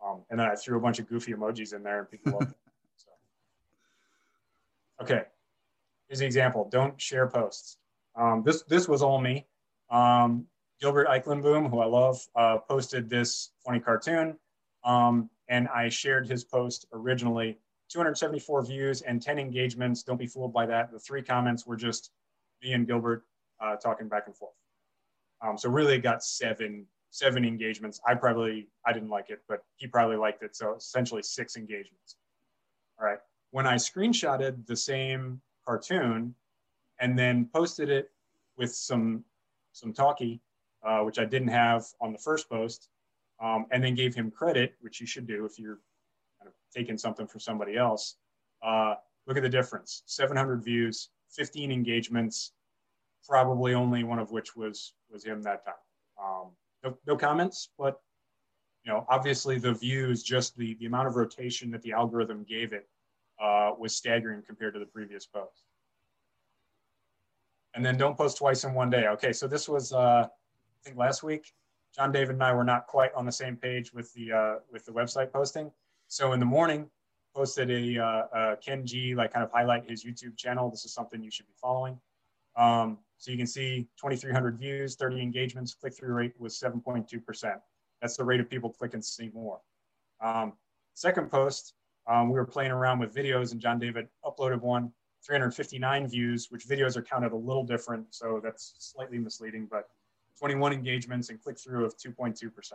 [SPEAKER 2] Um, and then I threw a bunch of goofy emojis in there and people loved it. So. Okay, here's the example. Don't share posts. Um, this this was all me. Um, Gilbert Eijkelenboom, who I love, uh, posted this funny cartoon, um, and I shared his post originally. 274 views and 10 engagements. Don't be fooled by that. The three comments were just me and Gilbert uh, talking back and forth. Um, so really, got seven seven engagements. I probably I didn't like it, but he probably liked it. So essentially, six engagements. All right. When I screenshotted the same cartoon and then posted it with some some talkie, uh, which I didn't have on the first post, um, and then gave him credit, which you should do if you're kind of taking something from somebody else. Uh, look at the difference 700 views, 15 engagements, probably only one of which was was him that time. Um, no, no comments, but you know, obviously the views, just the, the amount of rotation that the algorithm gave it uh, was staggering compared to the previous post. And then don't post twice in one day. Okay, so this was uh, I think last week. John David and I were not quite on the same page with the uh, with the website posting. So in the morning, posted a, uh, a Ken Jee like kind of highlight his YouTube channel. This is something you should be following. Um, so you can see 2,300 views, 30 engagements, click through rate was 7.2%. That's the rate of people clicking to see more. Um, second post, um, we were playing around with videos and John David uploaded one, 359 views, which videos are counted a little different. So that's slightly misleading, but 21 engagements and click through of 2.2%.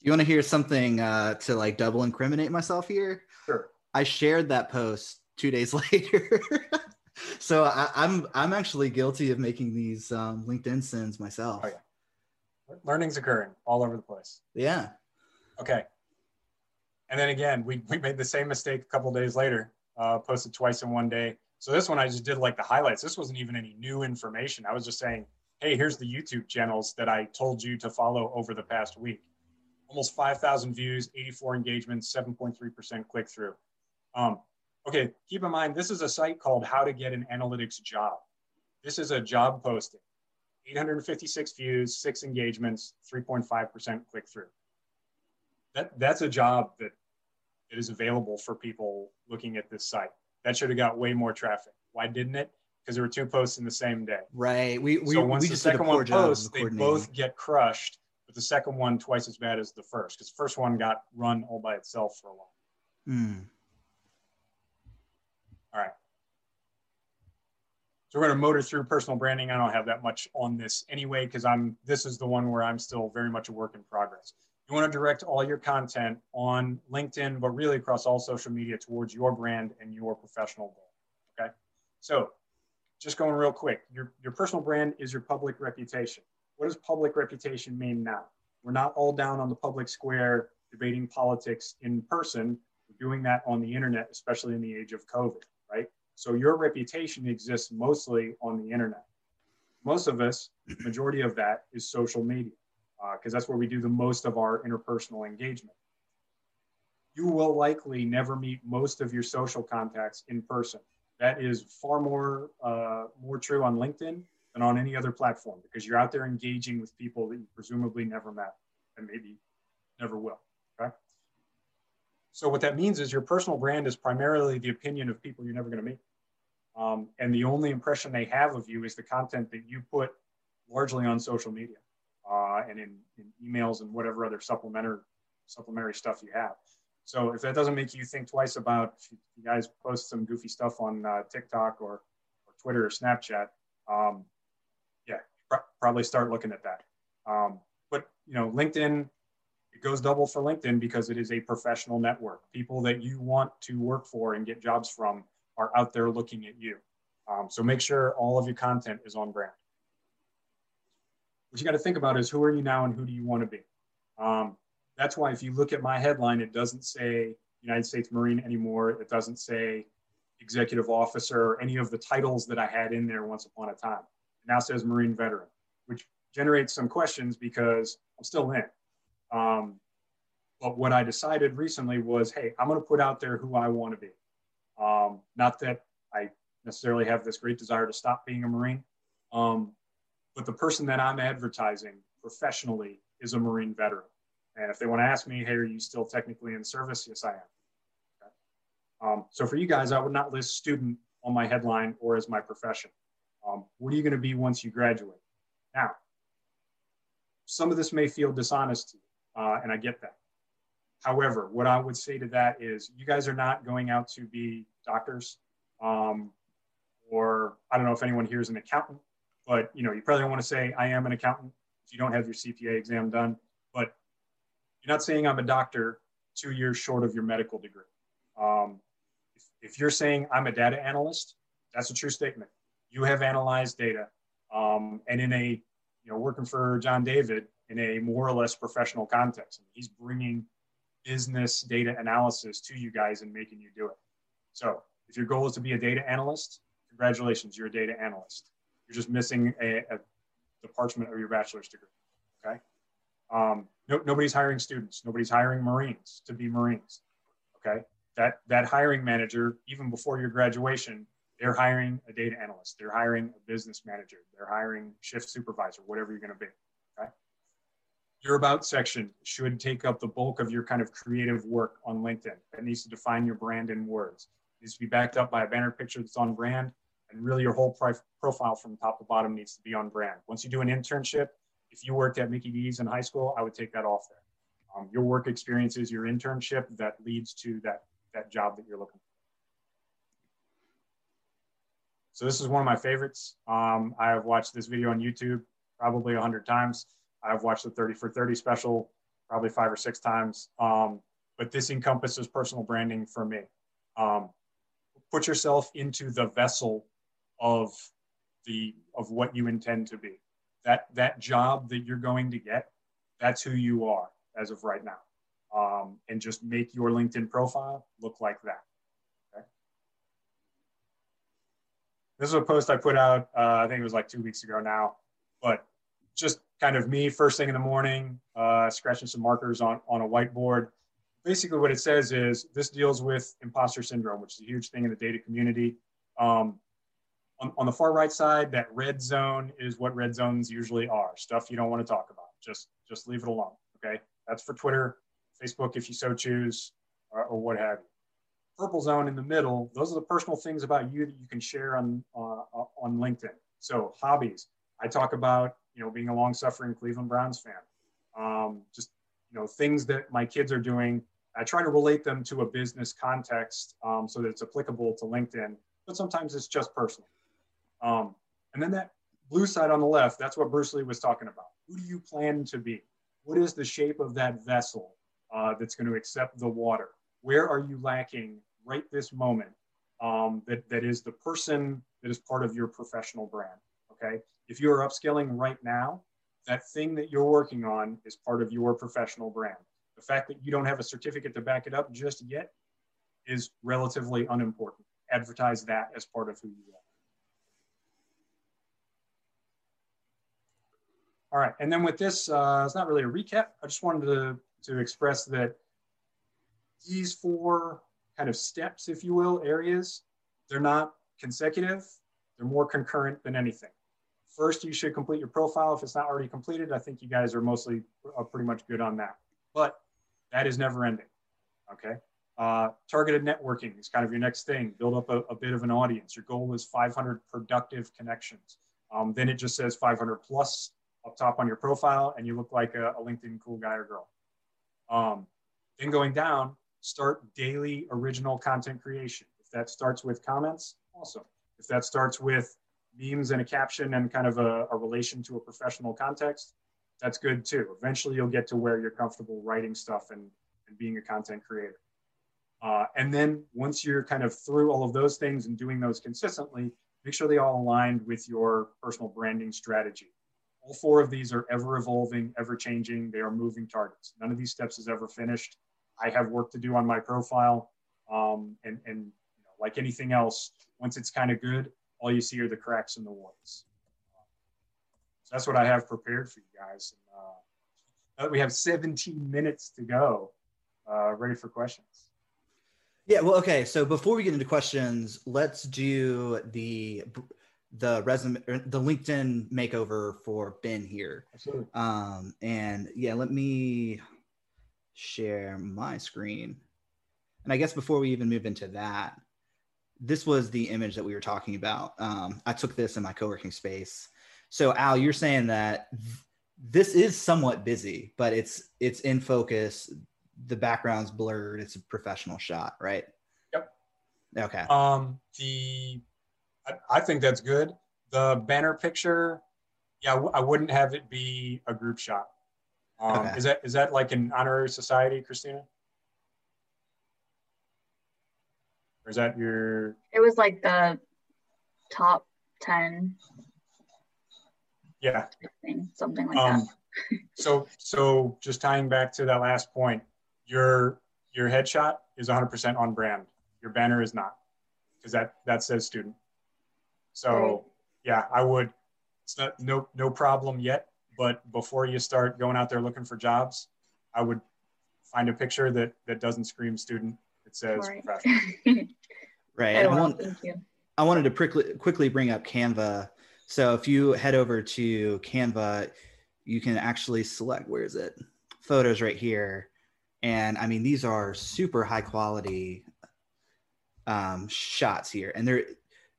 [SPEAKER 1] You want to hear something uh, to like double incriminate myself here?
[SPEAKER 2] Sure.
[SPEAKER 1] I shared that post two days later. so I, am I'm, I'm actually guilty of making these um, LinkedIn sins myself. Oh,
[SPEAKER 2] yeah. Learning's occurring all over the place.
[SPEAKER 1] Yeah.
[SPEAKER 2] Okay. And then again, we, we made the same mistake a couple days later, uh, posted twice in one day. So this one I just did like the highlights. This wasn't even any new information. I was just saying, hey, here's the YouTube channels that I told you to follow over the past week. Almost 5,000 views, 84 engagements, 7.3% click through. Um, okay, keep in mind, this is a site called How to Get an Analytics Job. This is a job posting. 856 views, six engagements, 3.5% click through. That, that's a job that, that is available for people looking at this site. That should have got way more traffic. Why didn't it? Because there were two posts in the same day.
[SPEAKER 1] Right. We, we
[SPEAKER 2] so once
[SPEAKER 1] we
[SPEAKER 2] the second one posts, they both get crushed, but the second one twice as bad as the first because the first one got run all by itself for a while.
[SPEAKER 1] Mm.
[SPEAKER 2] All right. So we're going to motor through personal branding. I don't have that much on this anyway because I'm this is the one where I'm still very much a work in progress. You want to direct all your content on LinkedIn, but really across all social media towards your brand and your professional goal. Okay. So just going real quick, your, your personal brand is your public reputation. What does public reputation mean now? We're not all down on the public square debating politics in person. We're doing that on the internet, especially in the age of COVID right? So your reputation exists mostly on the internet. Most of us, majority of that is social media, because uh, that's where we do the most of our interpersonal engagement. You will likely never meet most of your social contacts in person. That is far more uh, more true on LinkedIn than on any other platform because you're out there engaging with people that you presumably never met and maybe never will. Okay. So what that means is your personal brand is primarily the opinion of people you're never going to meet. Um, and the only impression they have of you is the content that you put largely on social media uh, and in, in, emails and whatever other supplementary supplementary stuff you have. So if that doesn't make you think twice about if you guys post some goofy stuff on uh, TikTok or, or Twitter or Snapchat, um, yeah, pr- probably start looking at that. Um, but you know, LinkedIn it goes double for LinkedIn because it is a professional network. People that you want to work for and get jobs from are out there looking at you. Um, so make sure all of your content is on brand. What you got to think about is who are you now and who do you want to be? Um, that's why if you look at my headline, it doesn't say United States Marine anymore. It doesn't say executive officer or any of the titles that I had in there once upon a time. It now says Marine veteran, which generates some questions because I'm still in. Um, but what I decided recently was, hey, I'm going to put out there who I want to be. Um, not that I necessarily have this great desire to stop being a Marine, um, but the person that I'm advertising professionally is a Marine veteran. And if they want to ask me, hey, are you still technically in service? Yes, I am. Okay. Um, so for you guys, I would not list student on my headline or as my profession. Um, what are you going to be once you graduate? Now, some of this may feel dishonest to you uh, and I get that. However, what I would say to that is you guys are not going out to be doctors, um, or I don't know if anyone here is an accountant, but you know you probably don't want to say I am an accountant if you don't have your CPA exam done. But you're not saying I'm a doctor two years short of your medical degree. Um, if, if, you're saying I'm a data analyst, that's a true statement. You have analyzed data, um, and in a you know working for John David, in a more or less professional context. he's bringing business data analysis to you guys and making you do it. So if your goal is to be a data analyst, congratulations, you're a data analyst. You're just missing a, a the parchment of your bachelor's degree. Okay. Um, no, nobody's hiring students. Nobody's hiring Marines to be Marines. Okay. That that hiring manager, even before your graduation, they're hiring a data analyst. They're hiring a business manager. They're hiring shift supervisor, whatever you're going to be. Okay. Your about section should take up the bulk of your kind of creative work on LinkedIn. That needs to define your brand in words. It needs to be backed up by a banner picture that's on brand and really your whole profile from top to bottom needs to be on brand. Once you do an internship, if you worked at Mickey D's in high school, I would take that off there. Um, your work experience is your internship that leads to that, that job that you're looking for. So this is one of my favorites. Um, I have watched this video on YouTube probably a hundred times. I've watched the 30 for 30 special probably five or six times. Um, but this encompasses personal branding for me. Um, put yourself into the vessel of the of what you intend to be. That that job that you're going to get, that's who you are as of right now. Um, and just make your LinkedIn profile look like that. Okay. This is a post I put out. Uh, I think it was like two weeks ago now, but just kind of me first thing in the morning, uh, scratching some markers on on a whiteboard. Basically, what it says is this deals with imposter syndrome, which is a huge thing in the data community. Um, on, on the far right side, that red zone is what red zones usually are stuff you don't want to talk about. Just, just leave it alone. Okay. That's for Twitter, Facebook, if you so choose, or, or what have you. Purple zone in the middle, those are the personal things about you that you can share on, uh, on LinkedIn. So, hobbies. I talk about, you know, being a long suffering Cleveland Browns fan. Um, just, you know, things that my kids are doing. I try to relate them to a business context um, so that it's applicable to LinkedIn, but sometimes it's just personal. Um, and then that blue side on the left, that's what Bruce Lee was talking about. Who do you plan to be? What is the shape of that vessel uh, that's going to accept the water? Where are you lacking right this moment um, that, that is the person that is part of your professional brand? Okay. If you're upskilling right now, that thing that you're working on is part of your professional brand. The fact that you don't have a certificate to back it up just yet is relatively unimportant. Advertise that as part of who you are. All right, and then with this, uh, it's not really a recap. I just wanted to, to express that these four kind of steps, if you will, areas, they're not consecutive. They're more concurrent than anything. First, you should complete your profile. If it's not already completed, I think you guys are mostly uh, pretty much good on that. But that is never ending. Okay. Uh, targeted networking is kind of your next thing. Build up a, a, bit of an audience. Your goal is 500 productive connections. Um, then it just says 500 plus up top on your profile and you look like a, a LinkedIn cool guy or girl. Um, then going down, start daily original content creation. If that starts with comments, awesome. If that starts with memes and a caption and kind of a, a relation to a professional context, that's good too. Eventually, you'll get to where you're comfortable writing stuff and, and being a content creator. Uh, and then once you're kind of through all of those things and doing those consistently, make sure they all aligned with your personal branding strategy. All four of these are ever evolving, ever changing. They are moving targets. None of these steps is ever finished. I have work to do on my profile. Um, and, and you know, like anything else, once it's kind of good, all you see are the cracks in the walls. So that's what I have prepared for you guys. And, uh, we have 17 minutes to go. Uh, ready for questions.
[SPEAKER 1] Yeah, well, okay. So before we get into questions, let's do the the resume the linkedin makeover for ben here.
[SPEAKER 2] Absolutely.
[SPEAKER 1] um and yeah let me share my screen. And i guess before we even move into that this was the image that we were talking about. Um i took this in my co-working space. So al you're saying that th- this is somewhat busy but it's it's in focus. The background's blurred. It's a professional shot right?
[SPEAKER 2] Yep.
[SPEAKER 1] Okay.
[SPEAKER 2] Um the I, think that's good. The banner picture, yeah, I w- I wouldn't have it be a group shot. Um, okay. Is that is that like an honorary society, Christina? Or is that your?
[SPEAKER 3] It was like the top ten.
[SPEAKER 2] Yeah.
[SPEAKER 3] Thing, something like um, that.
[SPEAKER 2] so so just tying back to that last point, your your headshot is 100% on brand. Your banner is not, because that that says student. So
[SPEAKER 3] Right.
[SPEAKER 2] yeah, I would. It's not no no problem yet, but before you start going out there looking for jobs, I would find a picture that that doesn't scream student. It says
[SPEAKER 3] Right.
[SPEAKER 2] professional.
[SPEAKER 1] Right.
[SPEAKER 3] I
[SPEAKER 1] I, want,
[SPEAKER 3] thank you.
[SPEAKER 1] I wanted to quickly quickly bring up Canva. So if you head over to Canva, you can actually select where is it? Photos right here. And I mean, these are super high quality um, shots here. And there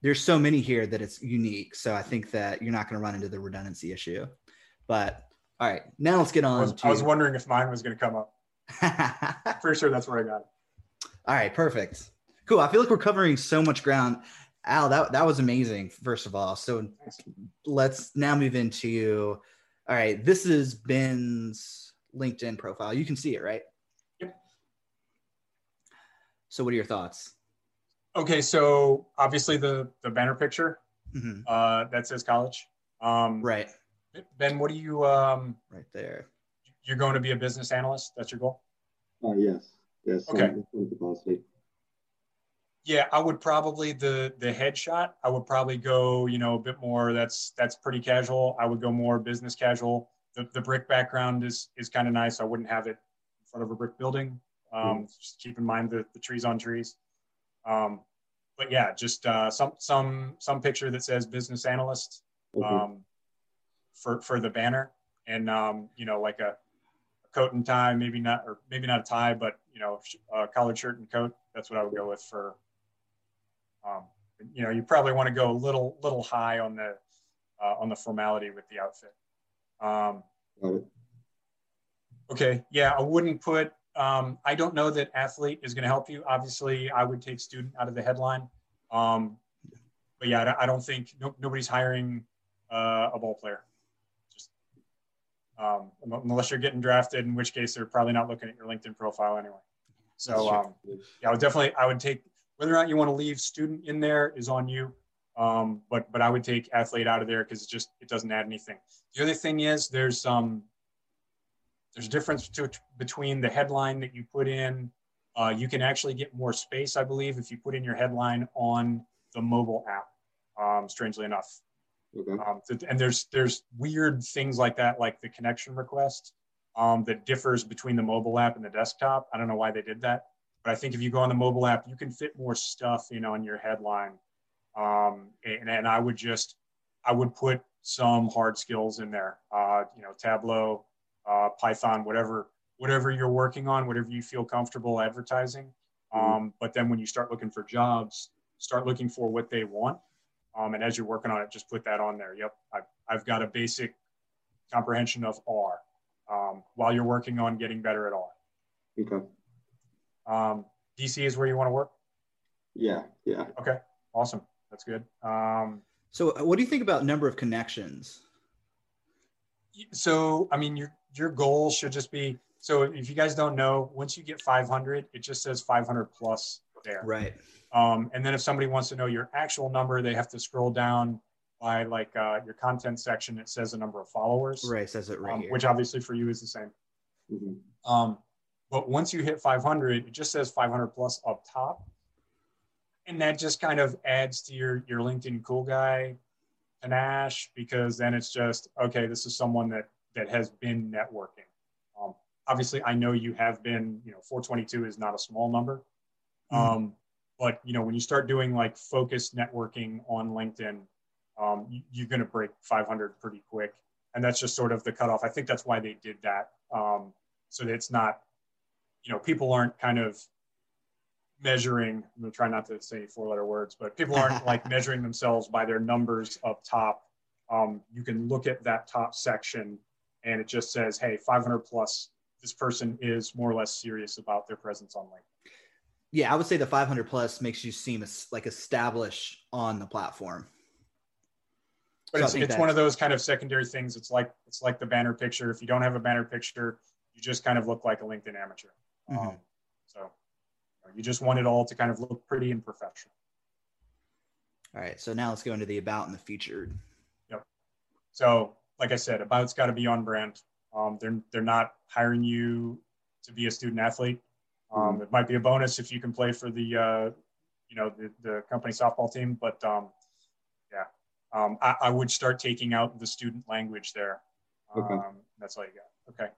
[SPEAKER 1] there's so many here that it's unique. So I think that you're not going to run into the redundancy issue. But all right, now let's get
[SPEAKER 2] I
[SPEAKER 1] on
[SPEAKER 2] was,
[SPEAKER 1] to
[SPEAKER 2] I was wondering if mine was going to come up. Pretty sure that's where I got it.
[SPEAKER 1] All right, perfect. Cool. I feel like we're covering so much ground. Al, that, that was amazing, first of all. So let's now move into all right, this is Ben's LinkedIn profile. You can see it, right?
[SPEAKER 2] Yep.
[SPEAKER 1] So what are your thoughts?
[SPEAKER 2] Okay, so obviously the the banner picture
[SPEAKER 1] Mhm.
[SPEAKER 2] uh, that says college. Um,
[SPEAKER 1] Right,
[SPEAKER 2] Ben, what do you? Um,
[SPEAKER 1] right there.
[SPEAKER 2] you're going to be a business analyst. That's your goal.
[SPEAKER 4] Uh, yes, yes.
[SPEAKER 2] Okay. Yeah, I would probably the the headshot. I would probably go, you know, a bit more. That's that's pretty casual. I would go more business casual. The the brick background is is kind of nice. I wouldn't have it in front of a brick building. Um, Just keep in mind the the trees on trees. Um, but yeah, just uh, some some some picture that says business analyst
[SPEAKER 4] Okay.
[SPEAKER 2] um, for for the banner, and um, you know, like a, a coat and tie, maybe not, or maybe not a tie, but you know, a collared shirt and coat. That's what I would go with for. Um, you know, you probably want to go a little little high on the uh, on the formality with the outfit. Um, Okay, yeah, I wouldn't put. Um, I don't know that athlete is going to help you. Obviously, I would take student out of the headline. Um, but yeah, I don't- think no, nobody's hiring uh, a ball player. Just um, unless you're getting drafted, in which case they're probably not looking at your LinkedIn profile anyway. So um, yeah, I would definitely. I would take whether or not you want to leave student in there is on you. Um, but but I would take athlete out of there because it just it doesn't add anything. The other thing is there's um there's a difference to, between the headline that you put in. Uh, you can actually get more space, I believe, if you put in your headline on the mobile app. Um, strangely enough,
[SPEAKER 4] Okay.
[SPEAKER 2] um, and there's there's weird things like that, like the connection request um, that differs between the mobile app and the desktop. I don't know why they did that, but I think if you go on the mobile app, you can fit more stuff in on your headline. Um, and, and I would just I would put some hard skills in there. Uh, you know, Tableau, uh, Python, whatever whatever you're working on, whatever you feel comfortable advertising. Um, but then when you start looking for jobs, start looking for what they want. Um, and as you're working on it, just put that on there. Yep, I've, I've got a basic comprehension of R um, while you're working on getting better at R.
[SPEAKER 4] Okay.
[SPEAKER 2] Um, DC is where you want to work.
[SPEAKER 4] Yeah. Yeah.
[SPEAKER 2] Okay, awesome. That's good. Um,
[SPEAKER 1] So uh, what do you think about number of connections?
[SPEAKER 2] So i mean your your goal should just be so if you guys don't know once you get 500 it just says 500 plus there
[SPEAKER 1] Right.
[SPEAKER 2] um, and then if somebody wants to know your actual number they have to scroll down by like uh, your content section it says the number of followers
[SPEAKER 1] Right. it Says it right
[SPEAKER 2] um,
[SPEAKER 1] here.
[SPEAKER 2] which obviously for you is the same
[SPEAKER 4] Mhm.
[SPEAKER 2] um, but once you hit 500 it just says 500 plus up top and that just kind of adds to your your linkedin cool guy panache because then it's just okay this is someone that that has been networking. Um, obviously i know you have been you know 422 is not a small number. Um, but you know when you start doing like focused networking on linkedin um, you, you're going to break 500 pretty quick. And that's just sort of the cutoff. I think that's why they did that. Um, so that it's not you know people aren't kind of measuring i'm going to try not to say four letter words but people aren't like measuring themselves by their numbers up top. Um, you can look at that top section and it just says hey 500 plus this person is more or less serious about their presence on linkedin.
[SPEAKER 1] Yeah, I would say the 500 plus makes you seem like established on the platform.
[SPEAKER 2] but
[SPEAKER 1] So
[SPEAKER 2] it's, it's one of those kind of secondary things. It's like it's like the banner picture. If you don't have a banner picture you just kind of look like a linkedin amateur. Um,
[SPEAKER 1] Mhm.
[SPEAKER 2] so you, just want it all to kind of look pretty and professional
[SPEAKER 1] All right. So now let's go into the about and the featured. Yep.
[SPEAKER 2] So, like I said, about's got to be on brand. Um, they're they're not hiring you to be a student athlete. Um, it might be a bonus if you can play for the, uh, you know, the, the company softball team, but um, yeah, um, I, I, would start taking out the student language there.
[SPEAKER 4] Okay.
[SPEAKER 2] Um, that's all you got. Okay.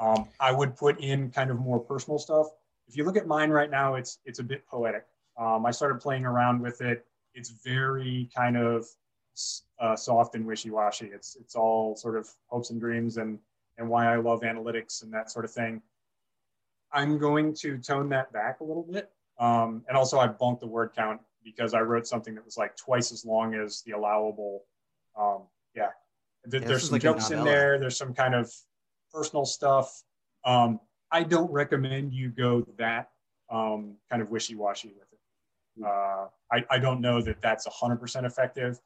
[SPEAKER 2] Um, I would put in kind of more personal stuff. If you look at mine right now, it's it's a bit poetic. Um, I started playing around with it. It's very kind of uh, soft and wishy-washy. It's it's all sort of hopes and dreams and and why I love analytics and that sort of thing. I'm going to tone that back a little bit. Um, and also, I bumped the word count because I wrote something that was like twice as long as the allowable. Um, yeah, yeah there's some like jokes in there. There's some kind of personal stuff. Um, I don't recommend you go that um, kind of wishy-washy with it. Uh, I, I don't know that that's 100% effective.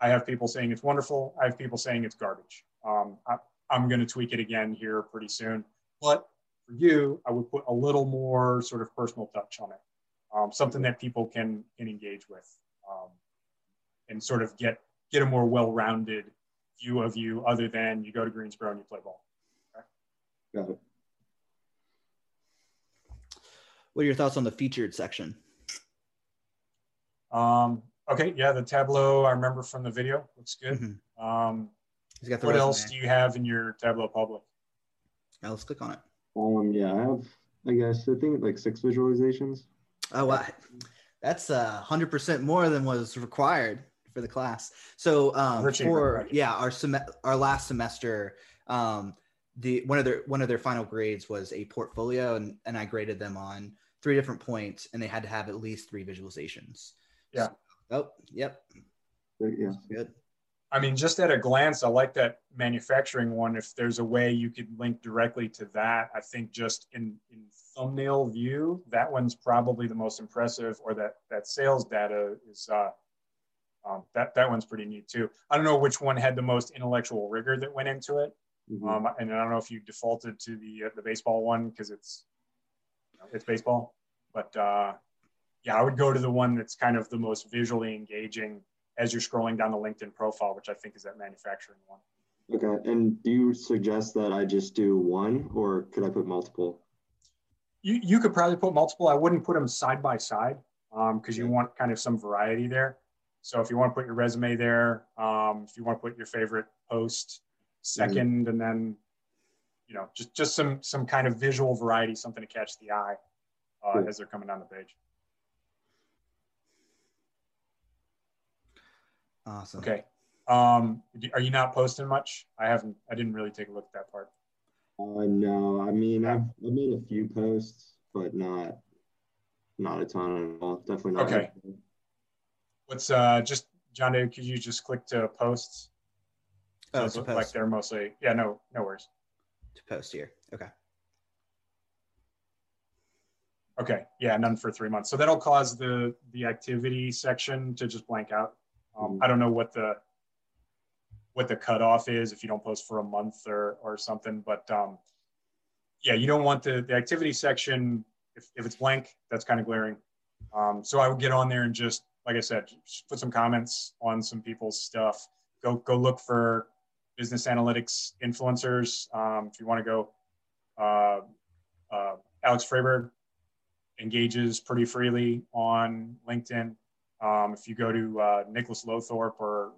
[SPEAKER 2] I have people saying it's wonderful. I have people saying it's garbage. Um, I, I'm going to tweak it again here pretty soon. But for you, I would put a little more sort of personal touch on it, um, something that people can can engage with, um, and sort of get get a more well-rounded view of you, other than you go to Greensboro and you play ball.
[SPEAKER 4] Got it.
[SPEAKER 1] What are your thoughts on the featured section?
[SPEAKER 2] Um, okay, yeah, the Tableau I remember from the video looks good. Mm-hmm. Um, He's got the what resume. else do you have in your Tableau public?
[SPEAKER 1] Now let's click on it.
[SPEAKER 4] Um, yeah, I have, I guess, I think like six visualizations.
[SPEAKER 1] Oh, I, that's a hundred percent more than was required for the class. So, um, for yeah, our sem- our last semester, um, the one of their one of their final grades was a portfolio, and and I graded them on three different points, and they had to have at least three visualizations.
[SPEAKER 2] Yeah.
[SPEAKER 1] So, oh, yep.
[SPEAKER 4] Yeah.
[SPEAKER 1] Good.
[SPEAKER 2] I mean, just at a glance, I like that manufacturing one. If there's a way you could link directly to that, I think just in, in thumbnail view, that one's probably the most impressive. Or that that sales data is uh, um, that that one's pretty neat too. I don't know which one had the most intellectual rigor that went into it, mm-hmm. um, and I don't know if you defaulted to the uh, the baseball one because it's you know, it's baseball. But uh, yeah, I would go to the one that's kind of the most visually engaging as you're scrolling down the LinkedIn profile, which I think is that manufacturing one.
[SPEAKER 4] Okay. And do you suggest that I just do one or could I put multiple?
[SPEAKER 2] You, you could probably put multiple. I wouldn't put them side by side because um, you want kind of some variety there. So if you want to put your resume there, um, if you want to put your favorite post 2nd mm-hmm. and then, you know, just, just some, some kind of visual variety, something to catch the eye uh, cool. as they're coming down the page.
[SPEAKER 1] Awesome.
[SPEAKER 2] Okay. Um, are you not posting much? I haven't. I didn't really take a look at that part.
[SPEAKER 4] Uh, no, I mean I've, I've made a few posts, but not not a ton at all. Definitely not.
[SPEAKER 2] Okay. What's uh just John Could you just click to posts?
[SPEAKER 1] Oh, Those
[SPEAKER 2] look
[SPEAKER 1] post.
[SPEAKER 2] like they're mostly yeah. No, no worries.
[SPEAKER 1] To post here. Okay.
[SPEAKER 2] Okay. Yeah, none for three months. So that'll cause the the activity section to just blank out. Um, I don't know what the what the cutoff is if you don't post for a month or or something, but um, yeah, you don't want the the activity section if, if it's blank. That's kind of glaring. Um, so I would get on there and just like I said, put some comments on some people's stuff. Go go look for business analytics influencers. Um, if you want to go, uh, uh, Alex Freberg engages pretty freely on LinkedIn. Um, if you go to uh, Nicholas Lothorpe or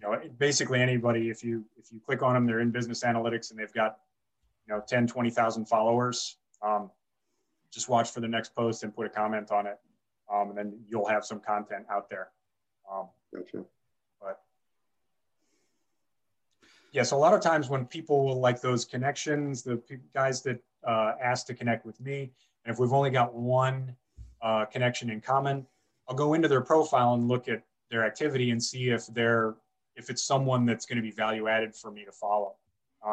[SPEAKER 2] you know basically anybody, if you if you click on them, they're in business analytics and they've got you know 10, 20,000 followers. Um, just watch for the next post and put a comment on it, um, and then you'll have some content out there. Um,
[SPEAKER 4] gotcha.
[SPEAKER 2] But yeah, so a lot of times when people will like those connections, the guys that uh, ask to connect with me, and if we've only got one uh, connection in common, I'll go into their profile and look at their activity and see if they're if it's someone that's going to be value added for me to follow.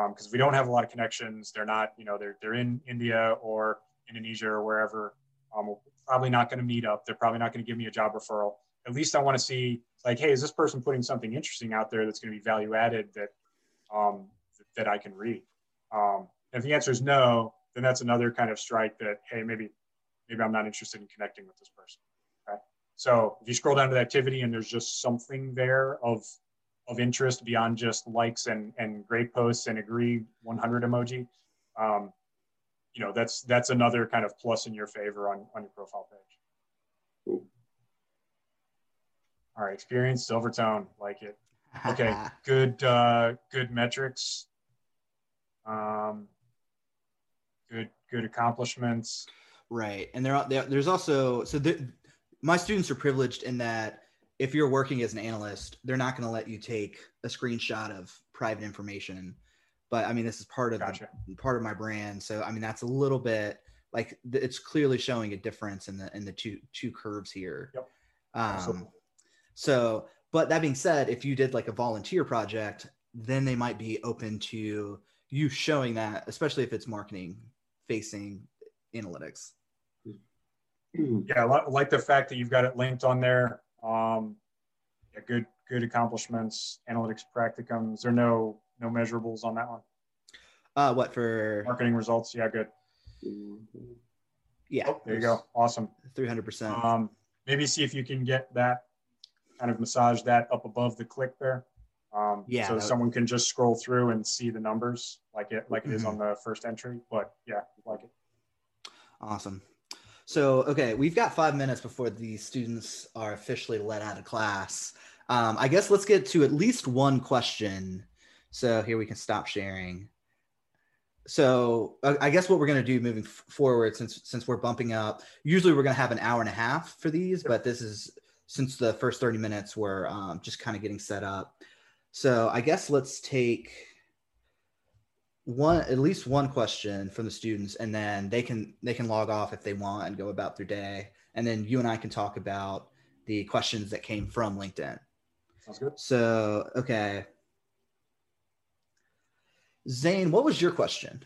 [SPEAKER 2] Because um, we don't have a lot of connections, they're not, you know, they're they're in India or Indonesia or wherever. Um, we're probably not going to meet up. They're probably not going to give me a job referral. At least I want to see, like, hey, is this person putting something interesting out there that's going to be value added that um, that I can read? Um, if the answer is no, then that's another kind of strike that, hey, maybe maybe I'm not interested in connecting with this person. So if you scroll down to the activity and there's just something there of of interest beyond just likes and and great posts and agree 100 emoji, um, you know that's that's another kind of plus in your favor on on your profile page.
[SPEAKER 4] Cool.
[SPEAKER 2] All right, experience Silvertone, like it. Okay, good uh, good metrics. Um, good good accomplishments.
[SPEAKER 1] Right, and there, there there's also so there, my students are privileged in that if you're working as an analyst, they're not going to let you take a screenshot of private information. But I mean, this is part of
[SPEAKER 2] Gotcha.
[SPEAKER 1] the, part of my brand, so I mean that's a little bit like it's clearly showing a difference in the in the two two curves here.
[SPEAKER 2] Yep.
[SPEAKER 1] Um, so, but that being said, if you did like a volunteer project, then they might be open to you showing that, especially if it's marketing facing analytics.
[SPEAKER 2] Yeah, like the fact that you've got it linked on there. Um, yeah, good good accomplishments, analytics practicums. There are no no measurables on that one.
[SPEAKER 1] Uh, what for?
[SPEAKER 2] Marketing results. Yeah, good.
[SPEAKER 1] Yeah,
[SPEAKER 2] Oh, there you go. Awesome.
[SPEAKER 1] three hundred percent.
[SPEAKER 2] Um, maybe see if you can get that kind of massage that up above the click there. Um,
[SPEAKER 1] Yeah,
[SPEAKER 2] So
[SPEAKER 1] that would-
[SPEAKER 2] someone can just scroll through and see the numbers like it like it is on the first entry. But yeah, like it.
[SPEAKER 1] Awesome. So, okay, we've got five minutes before the students are officially let out of class. Um, I guess let's get to at least one question. So here we can stop sharing. So uh, I guess what we're going to do moving forward, since since we're bumping up, usually we're going to have an hour and a half for these, but this is since the first thirty minutes we're um, just kind of getting set up. So I guess let's take one at least one question from the students and then they can they can log off if they want and go about their day and then you and i can talk about the questions that came from linkedin
[SPEAKER 2] Sounds good.
[SPEAKER 1] so okay zane what was your question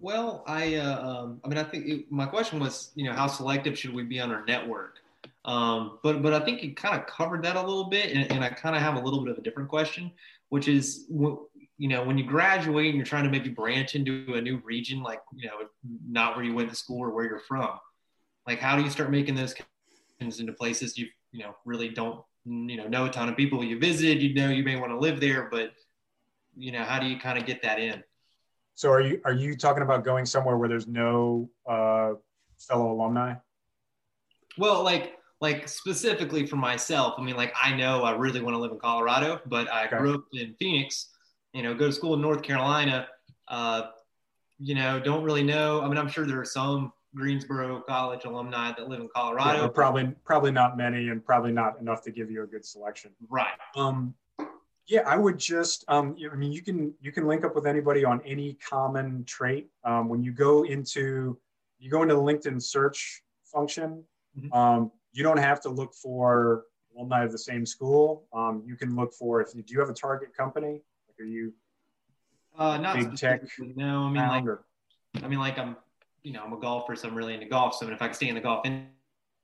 [SPEAKER 5] Well, I, uh, um, I mean, I think it, my question was, you know, how selective should we be on our network? Um, but, but I think you kind of covered that a little bit, and, and I kind of have a little bit of a different question, which is, you know, when you graduate and you're trying to maybe branch into a new region, like, you know, not where you went to school or where you're from, like, how do you start making those connections into places you, you know, really don't, you know, know a ton of people you visited, you know, you may want to live there, but, you know, how do you kind of get that in?
[SPEAKER 2] So are you are you talking about going somewhere where there's no uh, fellow alumni?
[SPEAKER 5] Well, like like specifically for myself, I mean, like I know I really want to live in Colorado, but I
[SPEAKER 2] Okay.
[SPEAKER 5] grew up in Phoenix. You know, go to school in North Carolina. Uh, you know, don't really know. I mean, I'm sure there are some Greensboro College alumni that live in Colorado.
[SPEAKER 2] but probably probably not many, and probably not enough to give you a good selection.
[SPEAKER 5] right.
[SPEAKER 2] Um, yeah, I would just. Um, I mean, you can you can link up with anybody on any common trait. Um, when you go into you go into the LinkedIn search function,
[SPEAKER 5] Mhm.
[SPEAKER 2] um, you don't have to look for alumni of the same school. Um, you can look for if you do you have a target company. Like, are you
[SPEAKER 5] Uh, not
[SPEAKER 2] Big tech
[SPEAKER 5] No, I mean, like I mean, like I'm, you know, I'm a golfer, so I'm really into golf. So I mean, if I can stay in the golf,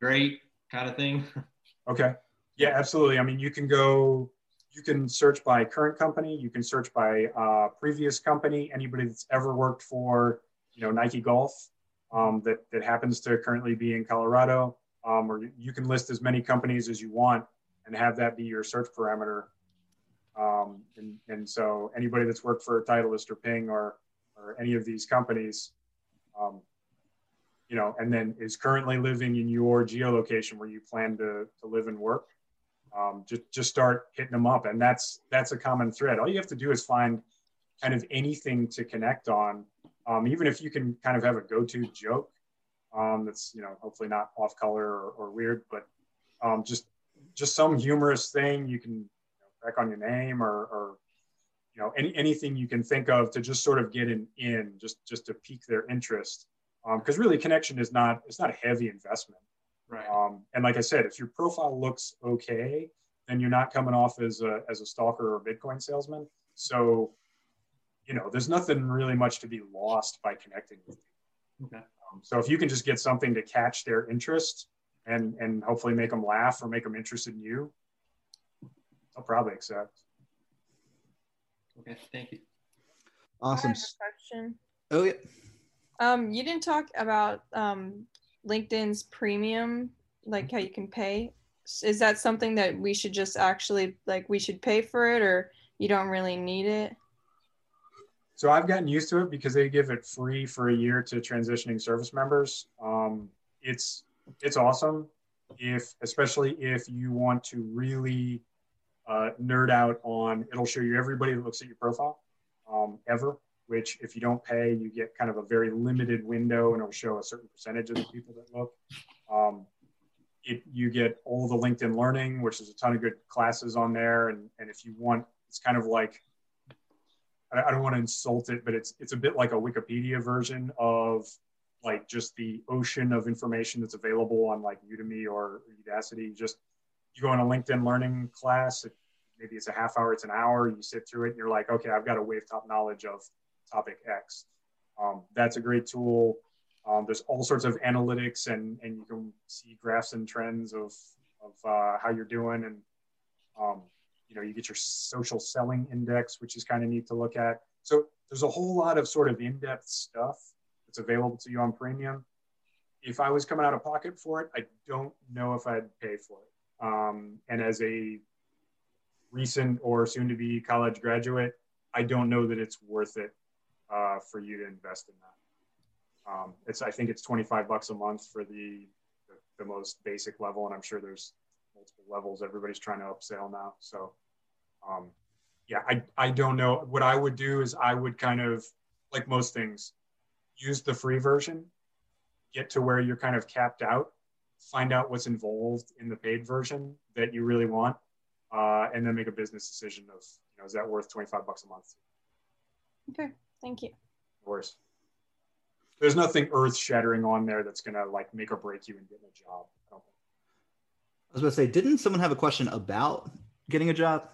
[SPEAKER 5] great kind of thing.
[SPEAKER 2] Okay. Yeah, absolutely. I mean, you can go, you can search by current company, you can search by uh, previous company, anybody that's ever worked for, you know, Nike Golf um, that, that happens to currently be in Colorado. Um, or you can list as many companies as you want and have that be your search parameter. Um, and, and so anybody that's worked for Titleist or Ping or, or any of these companies, um, you know, and then is currently living in your geolocation where you plan to, to live and work. Um, just just start hitting them up, and that's that's a common thread. All you have to do is find kind of anything to connect on, um, even if you can kind of have a go-to joke um, that's you know hopefully not off color or, or weird, but um, just just some humorous thing you can you know, crack on your name or, or you know any anything you can think of to just sort of get an in, just just to pique their interest. Because really connection is not it's not a heavy investment
[SPEAKER 5] Right.
[SPEAKER 2] um, and like i said if your profile looks okay then you're not coming off as a as a stalker or bitcoin salesman so you know there's nothing really much to be lost by connecting with you
[SPEAKER 5] Okay.
[SPEAKER 2] um, so if you can just get something to catch their interest and and hopefully make them laugh or make them interested in you they'll probably accept
[SPEAKER 5] Okay. Thank you.
[SPEAKER 6] I
[SPEAKER 1] awesome
[SPEAKER 6] have a question.
[SPEAKER 1] oh yeah
[SPEAKER 6] Um, you didn't talk about um, LinkedIn's premium, like how you can pay. Is that something that we should just actually like we should pay for it, or you don't really need it?
[SPEAKER 2] So I've gotten used to it because they give it free for a year to transitioning service members. Um, it's it's awesome if especially if you want to really uh, nerd out on it'll show you everybody that looks at your profile um, ever which if you don't pay you get kind of a very limited window and it'll show a certain percentage of the people that look um, it, you get all the linkedin learning which is a ton of good classes on there and, and if you want it's kind of like I, I don't want to insult it but it's it's a bit like a wikipedia version of like just the ocean of information that's available on like Udemy or Udacity. Just you go on a LinkedIn learning class, maybe it's a half hour, it's an hour, you sit through it and you're like, okay, I've got a wave top knowledge of topic X. Um, that's a great tool. Um, there's all sorts of analytics and, and you can see graphs and trends of, of uh, how you're doing. And, um, you know, you get your social selling index, which is kind of neat to look at. So there's a whole lot of sort of in-depth stuff that's available to you on premium. If I was coming out of pocket for it, I don't know if I'd pay for it. Um, and as a recent or soon to be college graduate, I don't know that it's worth it uh, for you to invest in that. Um, it's I think it's 25 bucks a month for the, the, the most basic level, and I'm sure there's multiple levels. Everybody's trying to upsell now, so um, yeah, I I don't know. What I would do is I would kind of like most things, use the free version, get to where you're kind of capped out, find out what's involved in the paid version that you really want, uh, and then make a business decision of, you know, is that worth 25 bucks a month?
[SPEAKER 6] Okay, thank you.
[SPEAKER 2] Of course. There's nothing earth shattering on there that's going to like make or break you in getting a job. I, I
[SPEAKER 1] was going to say, didn't someone have a question about getting a job?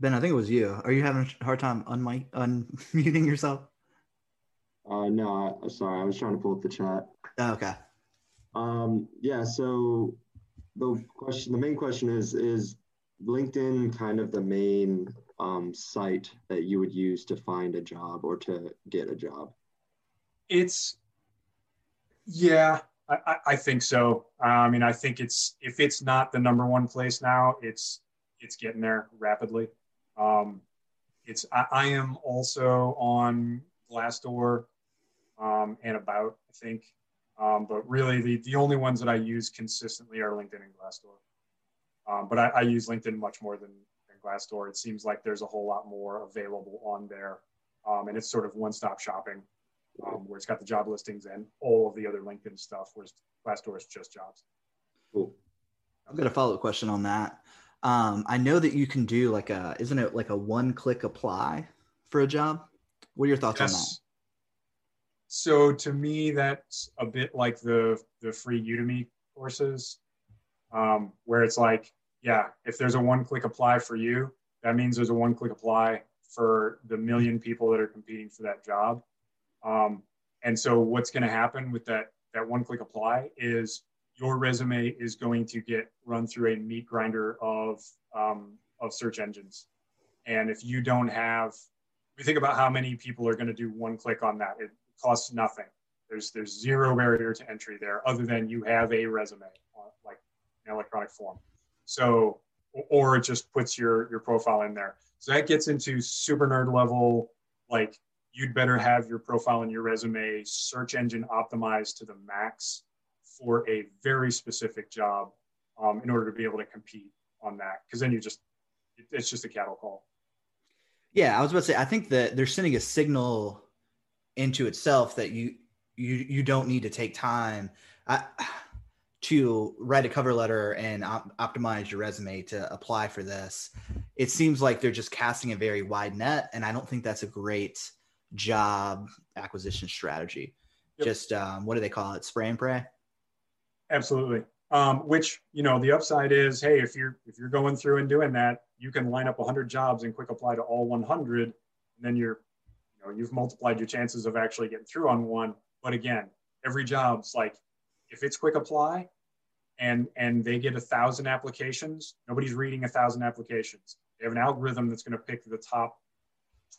[SPEAKER 1] Ben, I think it was you. Are you having a hard time unmic- unmuting yourself?
[SPEAKER 4] Uh, no, I, sorry. I was trying to pull up the chat.
[SPEAKER 1] Oh, okay.
[SPEAKER 4] Um, yeah. So the question, the main question is, is LinkedIn kind of the main um, site that you would use to find a job or to get a job?
[SPEAKER 2] It's, yeah, I, I think so. Uh, I mean, I think it's if it's not the number one place now, it's it's getting there rapidly. Um, it's I, I, am also on Glassdoor um, and About, I think. Um, but really, the, the only ones that I use consistently are LinkedIn and Glassdoor. Um, but I, I, use LinkedIn much more than, than, Glassdoor. It seems like there's a whole lot more available on there. Um, and it's sort of one stop shopping um, where it's got the job listings and all of the other LinkedIn stuff, whereas Glassdoor is just jobs.
[SPEAKER 1] Cool. I've got a follow up question on that. Um, I know that you can do like a, isn't it like a one click apply for a job? What are your thoughts yes. on that?
[SPEAKER 2] So to me, that's a bit like the the free Udemy courses, um, where it's like, yeah, if there's a one click apply for you, that means there's a one click apply for the million people that are competing for that job. Um, and so what's going to happen with that that one click apply is your resume is going to get run through a meat grinder of um, of search engines. And if you don't have, we think about how many people are going to do one click on that. It costs nothing. There's there's zero barrier to entry there, other than you have a resume, like an electronic form. So, or it just puts your your profile in there. So that gets into super nerd level, like you'd better have your profile and your resume search engine optimized to the max for a very specific job um, in order to be able to compete on that. Because then you just, it's just a cattle call.
[SPEAKER 1] Yeah, I was about to say, I think that they're sending a signal into itself that you you you don't need to take time I, to write a cover letter and op- optimize your resume to apply for this. It seems like they're just casting a very wide net, and I don't think that's a great job acquisition strategy. Yep. Just um, what do they call it? Spray and pray.
[SPEAKER 2] Absolutely. Um, which you know the upside is, hey, if you're if you're going through and doing that, you can line up 100 jobs and quick apply to all 100, and then you're, you know, you've multiplied your chances of actually getting through on one. But again, every job's like, if it's quick apply, and and they get a thousand applications, nobody's reading a thousand applications. They have an algorithm that's going to pick the top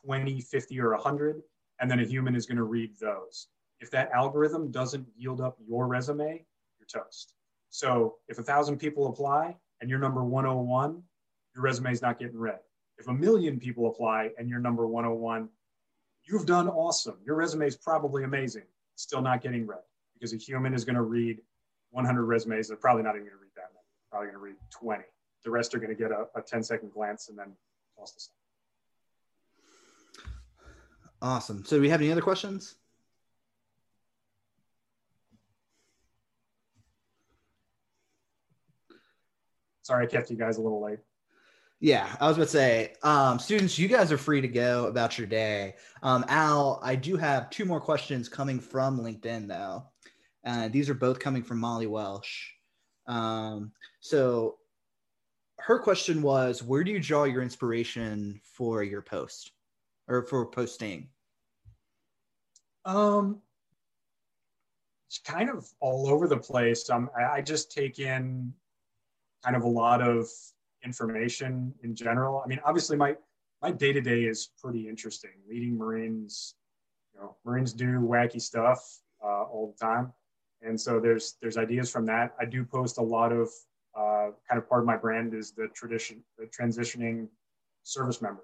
[SPEAKER 2] 20, 50, or 100, and then a human is going to read those. If that algorithm doesn't yield up your resume, you're toast. So if a thousand people apply, and you're number 101, your resume is not getting read. If a million people apply and you're number 101, you've done awesome. Your resume is probably amazing, still not getting read because a human is going to read 100 resumes. They're probably not even going to read that many. They're probably going to read 20. The rest are going to get a, a 10 second glance and then toss the same.
[SPEAKER 1] Awesome. So, do we have any other questions?
[SPEAKER 2] Sorry, I kept you guys a little late.
[SPEAKER 1] Yeah, I was about to say, um, students, you guys are free to go about your day. Um, Al, I do have two more questions coming from LinkedIn, though. Uh, these are both coming from Molly Welsh. Um, so, her question was, where do you draw your inspiration for your post or for posting?
[SPEAKER 2] Um, it's kind of all over the place. Um, I, I just take in kind of a lot of information in general. I mean, obviously, my my day to day is pretty interesting. Leading Marines, you know, Marines do wacky stuff uh, all the time, and so there's there's ideas from that. I do post a lot of uh, kind of part of my brand is the tradition, the transitioning service member.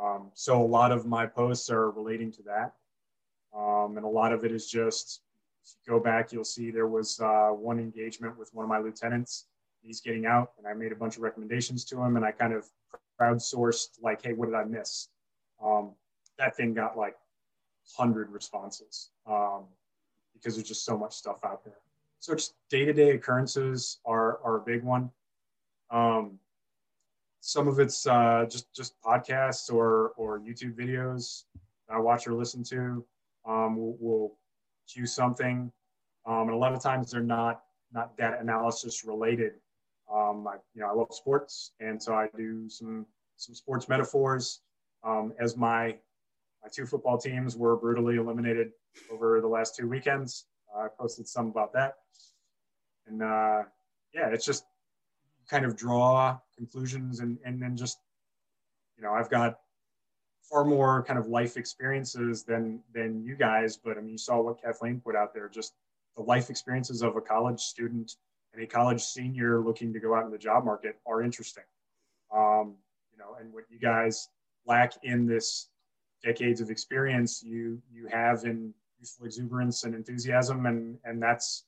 [SPEAKER 2] Um, so a lot of my posts are relating to that, um, and a lot of it is just go back. You'll see there was uh, one engagement with one of my lieutenants he's getting out and I made a bunch of recommendations to him and I kind of crowdsourced like, hey, what did I miss? Um, that thing got like 100 responses um, because there's just so much stuff out there. So just day-to-day occurrences are, are a big one. Um, some of it's uh, just just podcasts or or YouTube videos I watch or listen to. Um, we'll, we'll cue something, um, and a lot of times they're not not data analysis related. Um, I, you know, I love sports, and so I do some some sports metaphors. Um, as my my two football teams were brutally eliminated over the last two weekends, uh, I posted some about that, and uh, yeah, it's just kind of draw conclusions, and and then just you know, I've got far more kind of life experiences than than you guys, but I mean, you saw what Kathleen put out there, just the life experiences of a college student and a college senior looking to go out in the job market are interesting. Um, you know, and what you guys lack in this decades of experience, you you have in youthful exuberance and enthusiasm, and and that's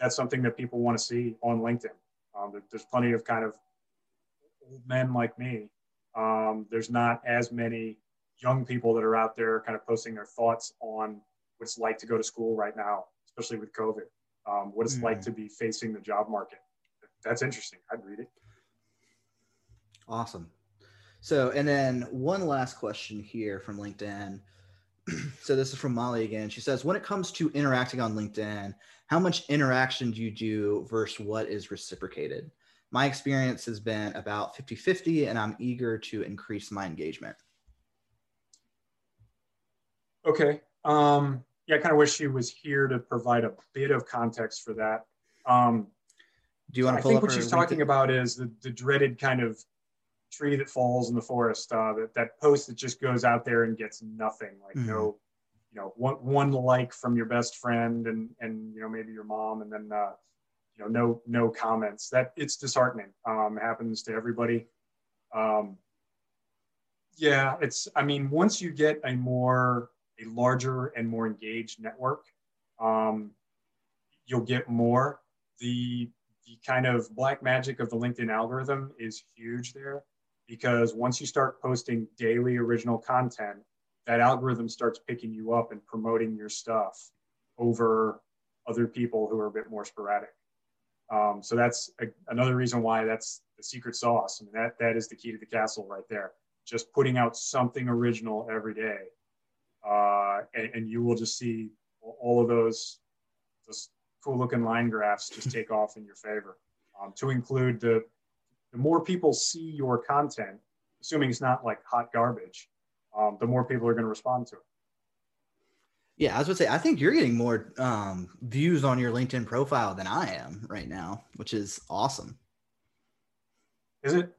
[SPEAKER 2] that's something that people want to see on LinkedIn. Um, there's plenty of kind of old men like me. Um, there's not as many young people that are out there kind of posting their thoughts on what it's like to go to school right now, especially with COVID um, what it's mm. like to be facing the job market. That's interesting. I'd read it.
[SPEAKER 1] Awesome. So, and then one last question here from LinkedIn. so this is from Molly again. She says, when it comes to interacting on LinkedIn, how much interaction do you do versus what is reciprocated? My experience has been about 50 50, and I'm eager to increase my engagement.
[SPEAKER 2] Okay. Um, yeah, I kind of wish she was here to provide a bit of context for that. Um,
[SPEAKER 1] Do you want to?
[SPEAKER 2] I think what she's talking about is the, the dreaded kind of tree that falls in the forest. Uh, that that post that just goes out there and gets nothing, like mm-hmm. no, you know, one one like from your best friend and and you know maybe your mom, and then uh, you know no no comments. That it's disheartening. Um, happens to everybody. Um, yeah, it's. I mean, once you get a more a larger and more engaged network, um, you'll get more. The, the kind of black magic of the LinkedIn algorithm is huge there because once you start posting daily original content, that algorithm starts picking you up and promoting your stuff over other people who are a bit more sporadic. Um, so that's a, another reason why that's the secret sauce. I mean, that, that is the key to the castle right there. Just putting out something original every day uh, and, and, you will just see all of those, those cool looking line graphs just take off in your favor. Um, to include the, the more people see your content, assuming it's not like hot garbage, um, the more people are going to respond to it.
[SPEAKER 1] Yeah, I was going to say, I think you're getting more um, views on your LinkedIn profile than I am right now, which is awesome.
[SPEAKER 2] Is it?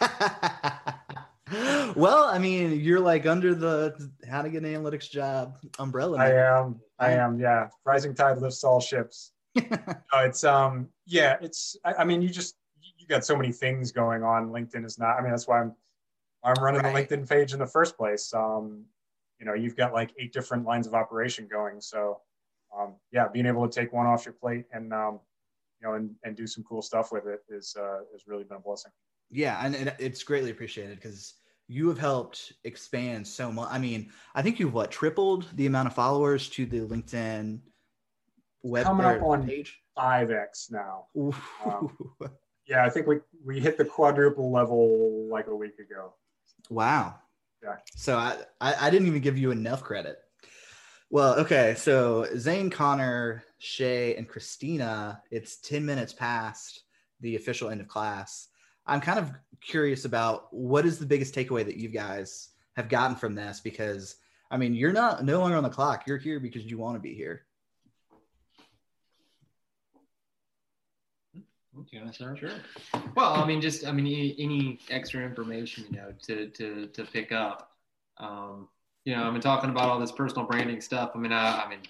[SPEAKER 1] well, I mean, you're like under the how to get an analytics job umbrella.
[SPEAKER 2] I am. I am. Yeah. Rising tide lifts all ships. uh, it's um. Yeah. It's. I, I, mean, you just you got so many things going on. LinkedIn is not. I mean, that's why I'm I'm running
[SPEAKER 1] Right.
[SPEAKER 2] the LinkedIn page in the first place. Um, you know, you've got like eight different lines of operation going. So, um, yeah, being able to take one off your plate and um, you know and, and do some cool stuff with it is uh, has really been a blessing.
[SPEAKER 1] Yeah, and, and it's greatly appreciated because you have helped expand so much. I mean, I think you've what tripled the amount of followers to the LinkedIn web
[SPEAKER 2] Coming up on-
[SPEAKER 1] page.
[SPEAKER 2] Five X now.
[SPEAKER 1] Ooh.
[SPEAKER 2] Yeah, I think we we hit the quadruple level like a week ago.
[SPEAKER 1] wow.
[SPEAKER 2] Yeah.
[SPEAKER 1] So I, I I didn't even give you enough credit. Well, okay. So Zane, Connor, Shay, and Christina. It's ten minutes past the official end of class. I'm kind of curious about what is the biggest takeaway that you guys have gotten from this because I mean you're not no longer on the clock. You're here because you want to be here.
[SPEAKER 5] Do you want to start? Sure. Well, I mean, just I mean, any, extra information, you know, to to to pick up. Um, you know, I've been talking about all this personal branding stuff. I mean, I, I mean,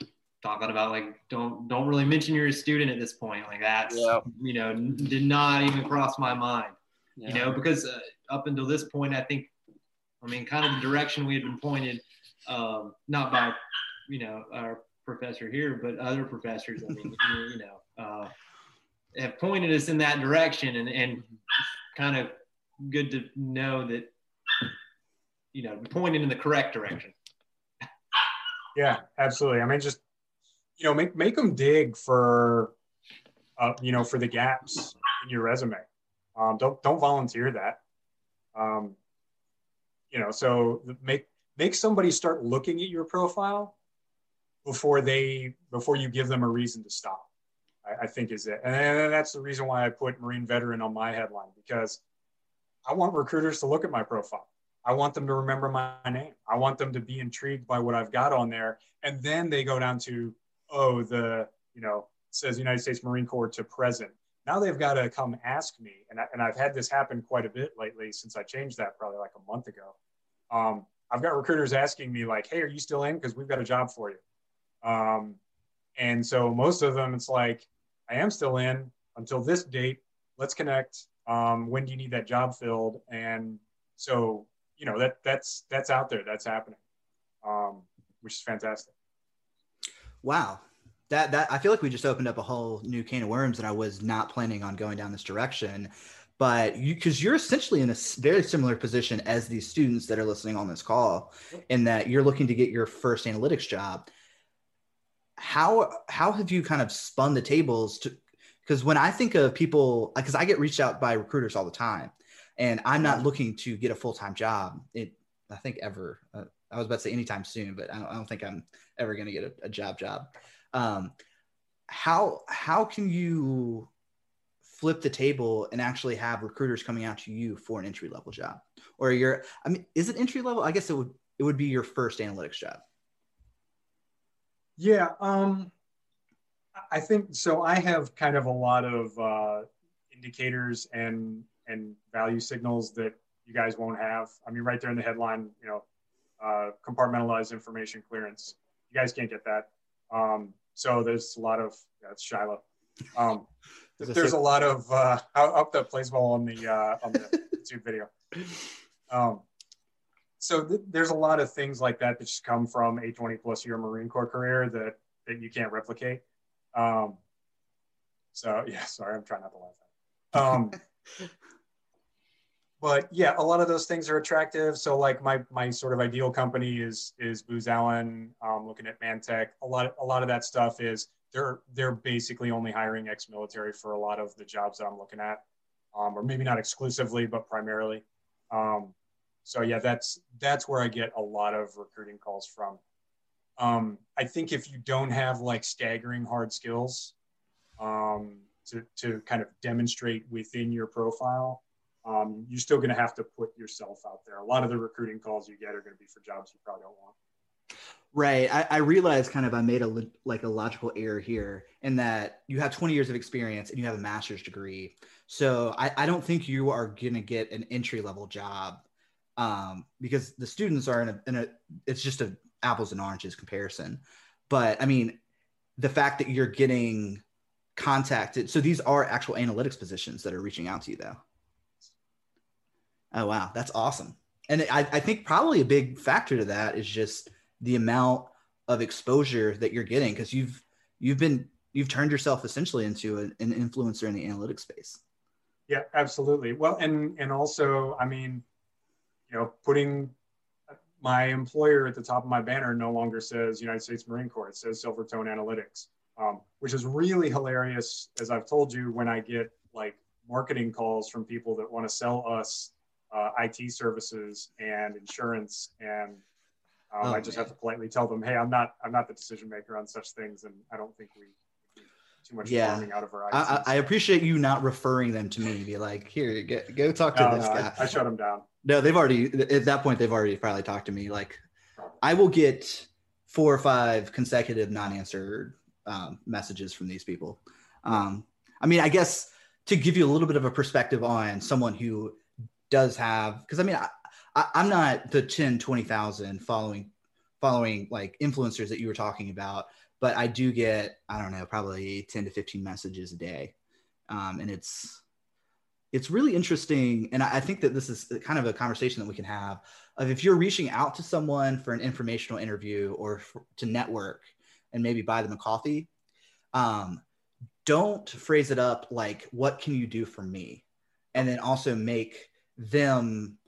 [SPEAKER 5] talking about like don't don't really mention you're a student at this point. Like that's
[SPEAKER 7] Yeah.
[SPEAKER 5] you know did not even cross my mind.
[SPEAKER 7] Yeah.
[SPEAKER 5] You know, because uh, up until this point, I think, I mean, kind of the direction we had been pointed, um, not by you know our professor here, but other professors. I mean, you know. Uh, have pointed us in that direction and, and kind of good to know that you know pointed in the correct direction
[SPEAKER 2] Yeah, absolutely. I mean, just you know, make make them dig for, uh, you know, for the gaps in your resume. Um, don't don't volunteer that. Um, you know, so make make somebody start looking at your profile before they before you give them a reason to stop. I, I think is it, and that's the reason why I put Marine veteran on my headline because I want recruiters to look at my profile. I want them to remember my name. I want them to be intrigued by what I've got on there. And then they go down to, oh, the, you know, says United States Marine Corps to present. Now they've got to come ask me. And, I, and I've had this happen quite a bit lately since I changed that probably like a month ago. Um, I've got recruiters asking me, like, hey, are you still in? Because we've got a job for you. Um, and so most of them, it's like, I am still in until this date. Let's connect. Um, when do you need that job filled? And so you know that that's that's out there that's happening um, which is fantastic
[SPEAKER 1] Wow. That that I feel like we just opened up a whole new can of worms that I was not planning on going down this direction. But you because you're essentially in a very similar position as these students that are listening on this call in that you're looking to get your first analytics job. How how have you kind of spun the tables to because when I think of people because I get reached out by recruiters all the time and I'm not looking to get a full-time job. It I think ever uh, I was about to say anytime soon, but I don't, I don't think I'm ever going to get a, a job job. Um, how how can you flip the table and actually have recruiters coming out to you for an entry level job, or your I mean, is it entry level? I guess it would it would be your first analytics job.
[SPEAKER 2] Yeah um, i think so i have kind of a lot of uh, indicators and and value signals that you guys won't have. I mean right there in the headline you know uh, compartmentalized information clearance. You guys can't get that. Um, so there's a lot of yeah, it's shiloh. Um, there's a lot of uh, up that plays well on the uh, on the YouTube video. Um, so th- there's a lot of things like that that just come from a 20 plus year Marine Corps career that that you can't replicate. Um, so yeah, sorry, I'm trying not to laugh. At. Um, but yeah, a lot of those things are attractive. So like my my sort of ideal company is is Booz Allen. Um, looking at Mantech, a lot a lot of that stuff is they're they're basically only hiring ex-military for a lot of the jobs that I'm looking at, um, or maybe not exclusively, but primarily. Um, so yeah, that's that's where I get a lot of recruiting calls from. Um, I think if you don't have like staggering hard skills um, to to kind of demonstrate within your profile, um, you're still going to have to put yourself out there. A lot of the recruiting calls you get are going to be for jobs you probably don't want.
[SPEAKER 1] Right. I, I kind of I made a like a logical error here in that you have 20 years of experience and you have a master's degree. So I, I don't think you are going to get an entry level job um, because the students are in a, in a it's just a apples and oranges comparison. But I mean, the fact that you're getting contacted. So these are actual analytics positions that are reaching out to you, though. Oh wow, that's awesome. And I, I think probably a big factor to that is just the amount of exposure that you're getting because you've you've been you've turned yourself essentially into an, an influencer in the analytics space.
[SPEAKER 2] Yeah, absolutely. Well, and and also, I mean, you know, putting my employer at the top of my banner no longer says United States Marine Corps; it says Silvertone Analytics, um, which is really hilarious. As I've told you, when I get like marketing calls from people that want to sell us uh, IT services and insurance, and um, oh, I just man. have to politely tell them, "Hey, I'm not I'm not the decision maker on such things, and I don't think we too much yeah. farming out of our
[SPEAKER 1] I, I, appreciate you not referring them to me. Be like, here, get, go talk to no, this
[SPEAKER 2] no,
[SPEAKER 1] guy.
[SPEAKER 2] I, I, shut them down.
[SPEAKER 1] No, they've already at that point they've already probably talked to me. Like, I will get four or five consecutive non-answered um, messages from these people. Um, I mean, I guess to give you a little bit of a perspective on someone who does have, because I mean, I, I, I'm not the 10, 20,000 following following like influencers that you were talking about but I do get I don't know probably 10 to 15 messages a day, um, and it's it's really interesting. And I, think that this is kind of a conversation that we can have of if you're reaching out to someone for an informational interview or for, to network and maybe buy them a coffee. Um, don't phrase it up like what can you do for me and then also make them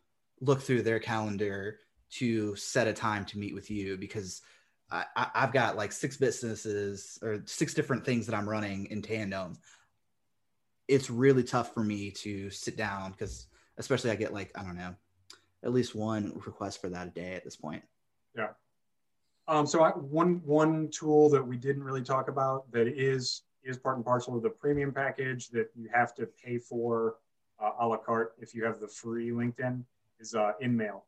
[SPEAKER 1] look through their calendar to set a time to meet with you because I, have got like six businesses or six different things that I'm running in tandem. It's really tough for me to sit down because, especially, I get like I don't know, at least one request for that a day at this point.
[SPEAKER 2] Yeah. Um, so I, one one tool that we didn't really talk about that is is part and parcel of the premium package that you have to pay for uh, a la carte if you have the free LinkedIn is uh, InMail.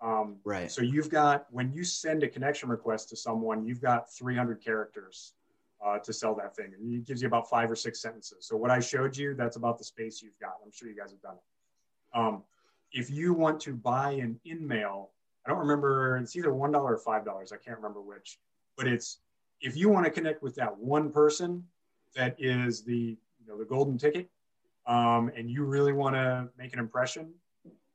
[SPEAKER 2] Um,
[SPEAKER 1] right.
[SPEAKER 2] So you've got when you send a connection request to someone, you've got 300 characters uh, to sell that thing. And it gives you about five or six sentences. So what I showed you, that's about the space you've got. I'm sure you guys have done it. Um, if you want to buy an InMail, I don't remember. It's either one dollar or five dollars. I can't remember which. But it's if you want to connect with that one person, that is the you know the golden ticket, um, and you really want to make an impression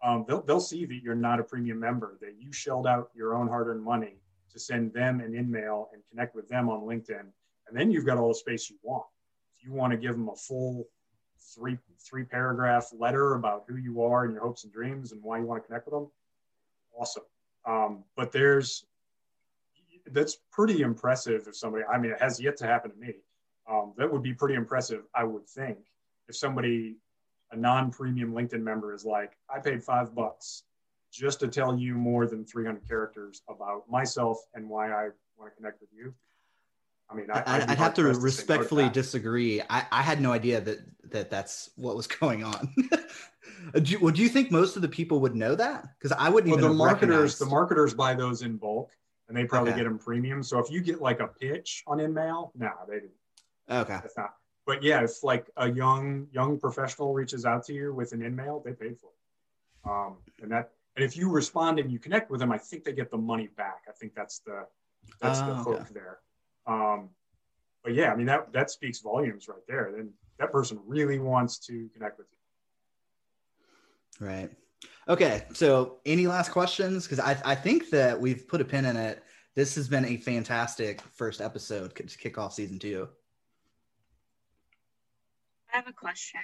[SPEAKER 2] um, they'll, they'll see that you're not a premium member, that you shelled out your own hard earned money to send them an InMail and connect with them on LinkedIn. And then you've got all the space you want. If you want to give them a full three, three paragraph letter about who you are and your hopes and dreams and why you want to connect with them, awesome. Um, but there's, that's pretty impressive if somebody, I mean, it has yet to happen to me. Um, that would be pretty impressive, I would think, if somebody a non-premium LinkedIn member is like, I paid five bucks just to tell you more than 300 characters about myself and why I want to connect with you. I mean, I,
[SPEAKER 1] would have to respectfully to disagree. I, I had no idea that that that's what was going on. do, you, well, do you think most of the people would know that? Because I wouldn't
[SPEAKER 2] well,
[SPEAKER 1] even.
[SPEAKER 2] The marketers,
[SPEAKER 1] recognized...
[SPEAKER 2] the marketers buy those in bulk, and they probably okay. get them premium. So if you get like a pitch on InMail, no, nah, they didn't.
[SPEAKER 1] Okay,
[SPEAKER 2] that's not but yeah, if like a young young professional reaches out to you with an InMail, they paid for it. Um, and that and if you respond and you connect with them, I think they get the money back. I think that's the that's the oh, hook okay. there. Um, but yeah, I mean that that speaks volumes right there. Then that person really wants to connect with
[SPEAKER 1] you. Right. Okay. So any last questions? Because I I think that we've put a pin in it. This has been a fantastic first episode to kick off season two.
[SPEAKER 3] I have a question.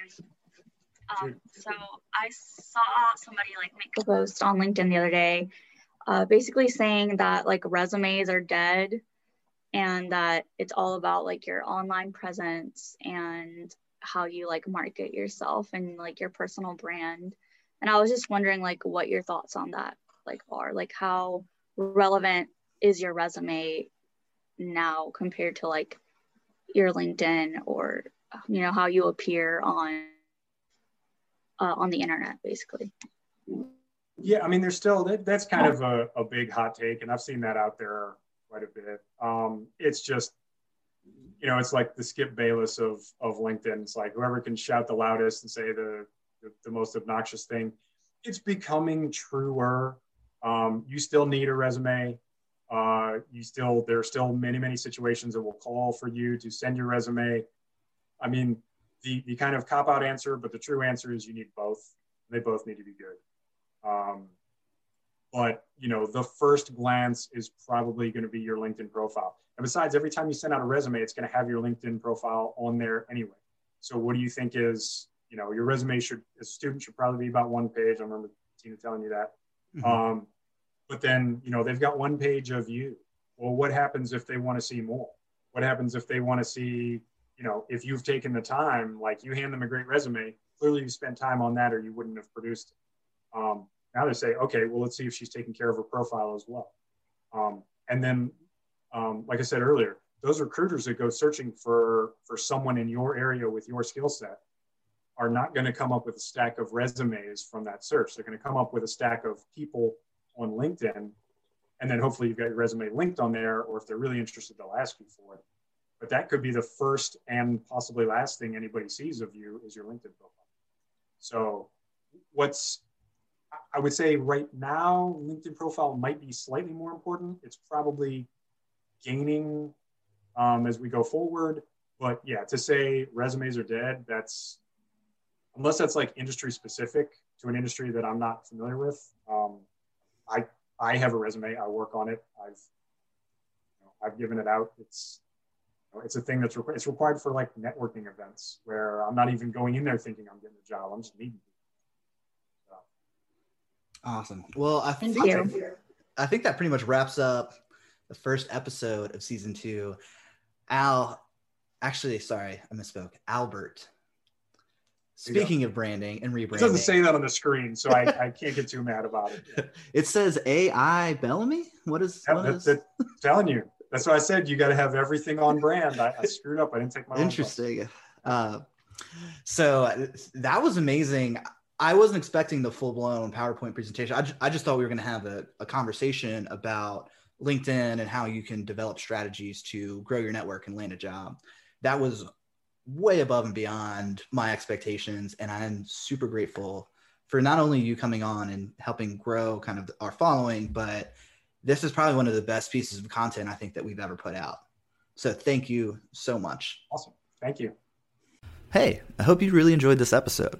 [SPEAKER 3] Um, so I saw somebody like make a post on LinkedIn the other day, uh, basically saying that like resumes are dead and that it's all about like your online presence and how you like market yourself and like your personal brand. And I was just wondering like what your thoughts on that like are like how relevant is your resume now compared to like your LinkedIn or you know how you appear on uh, on the internet basically
[SPEAKER 2] yeah i mean there's still that, that's kind of a, a big hot take and i've seen that out there quite a bit. Um, it's just you know it's like the skip bayless of of linkedin. It's like whoever can shout the loudest and say the the, the most obnoxious thing it's becoming truer. Um, you still need a resume. Uh, you still there are still many many situations that will call for you to send your resume. I mean, the, the kind of cop out answer, but the true answer is you need both. They both need to be good. Um, but you know, the first glance is probably going to be your LinkedIn profile. And besides, every time you send out a resume, it's going to have your LinkedIn profile on there anyway. So what do you think is, you know, your resume should, as a student, should probably be about one page. I remember Tina telling you that. Mm-hmm. Um, but then, you know, they've got one page of you. Well, what happens if they want to see more? What happens if they want to see, you know, if you've taken the time, like you hand them a great resume, clearly you spent time on that or you wouldn't have produced it. Um, now they say, okay, well, let's see if she's taking care of her profile as well. Um, and then, um, like I said earlier, those recruiters that go searching for for someone in your area with your skill set are not going to come up with a stack of resumes from that search. They're going to come up with a stack of people on LinkedIn, and then hopefully you've got your resume linked on there. Or if they're really interested, they'll ask you for it. But that could be the first and possibly last thing anybody sees of you is your LinkedIn profile. So, what's I would say right now, LinkedIn profile might be slightly more important. It's probably gaining um, as we go forward. But yeah, to say resumes are dead, that's unless that's like industry specific to an industry that I'm not familiar with. Um, I I have a resume. I work on it. I've you know, I've given it out. It's you know, it's a thing that's required. It's required for like networking events where I'm not even going in there thinking I'm getting a job. I'm just meeting
[SPEAKER 1] Awesome. Well, I think that, I think that pretty much wraps up the first episode of season two. Al, actually, sorry, I misspoke. Albert. Speaking of branding and rebranding, it
[SPEAKER 2] doesn't say that on the screen, so I, I can't get too mad about it.
[SPEAKER 1] it says AI Bellamy. What is?
[SPEAKER 2] Yeah, what is? That, telling you. That's why I said you got to have everything on brand. I, I, screwed up. I didn't take my.
[SPEAKER 1] Interesting. Uh, so that was amazing. I wasn't expecting the full blown PowerPoint presentation. I, just thought we were going to have a, a conversation about LinkedIn and how you can develop strategies to grow your network and land a job. That was way above and beyond my expectations. And I'm super grateful for not only you coming on and helping grow kind of our following, but this is probably one of the best pieces of content I think that we've ever put out. So thank you so much.
[SPEAKER 2] Awesome. Thank you.
[SPEAKER 1] Hey, I hope you really enjoyed this episode.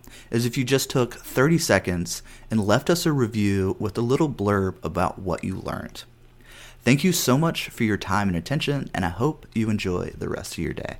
[SPEAKER 1] is if you just took 30 seconds and left us a review with a little blurb about what you learned. Thank you so much for your time and attention, and I hope you enjoy the rest of your day.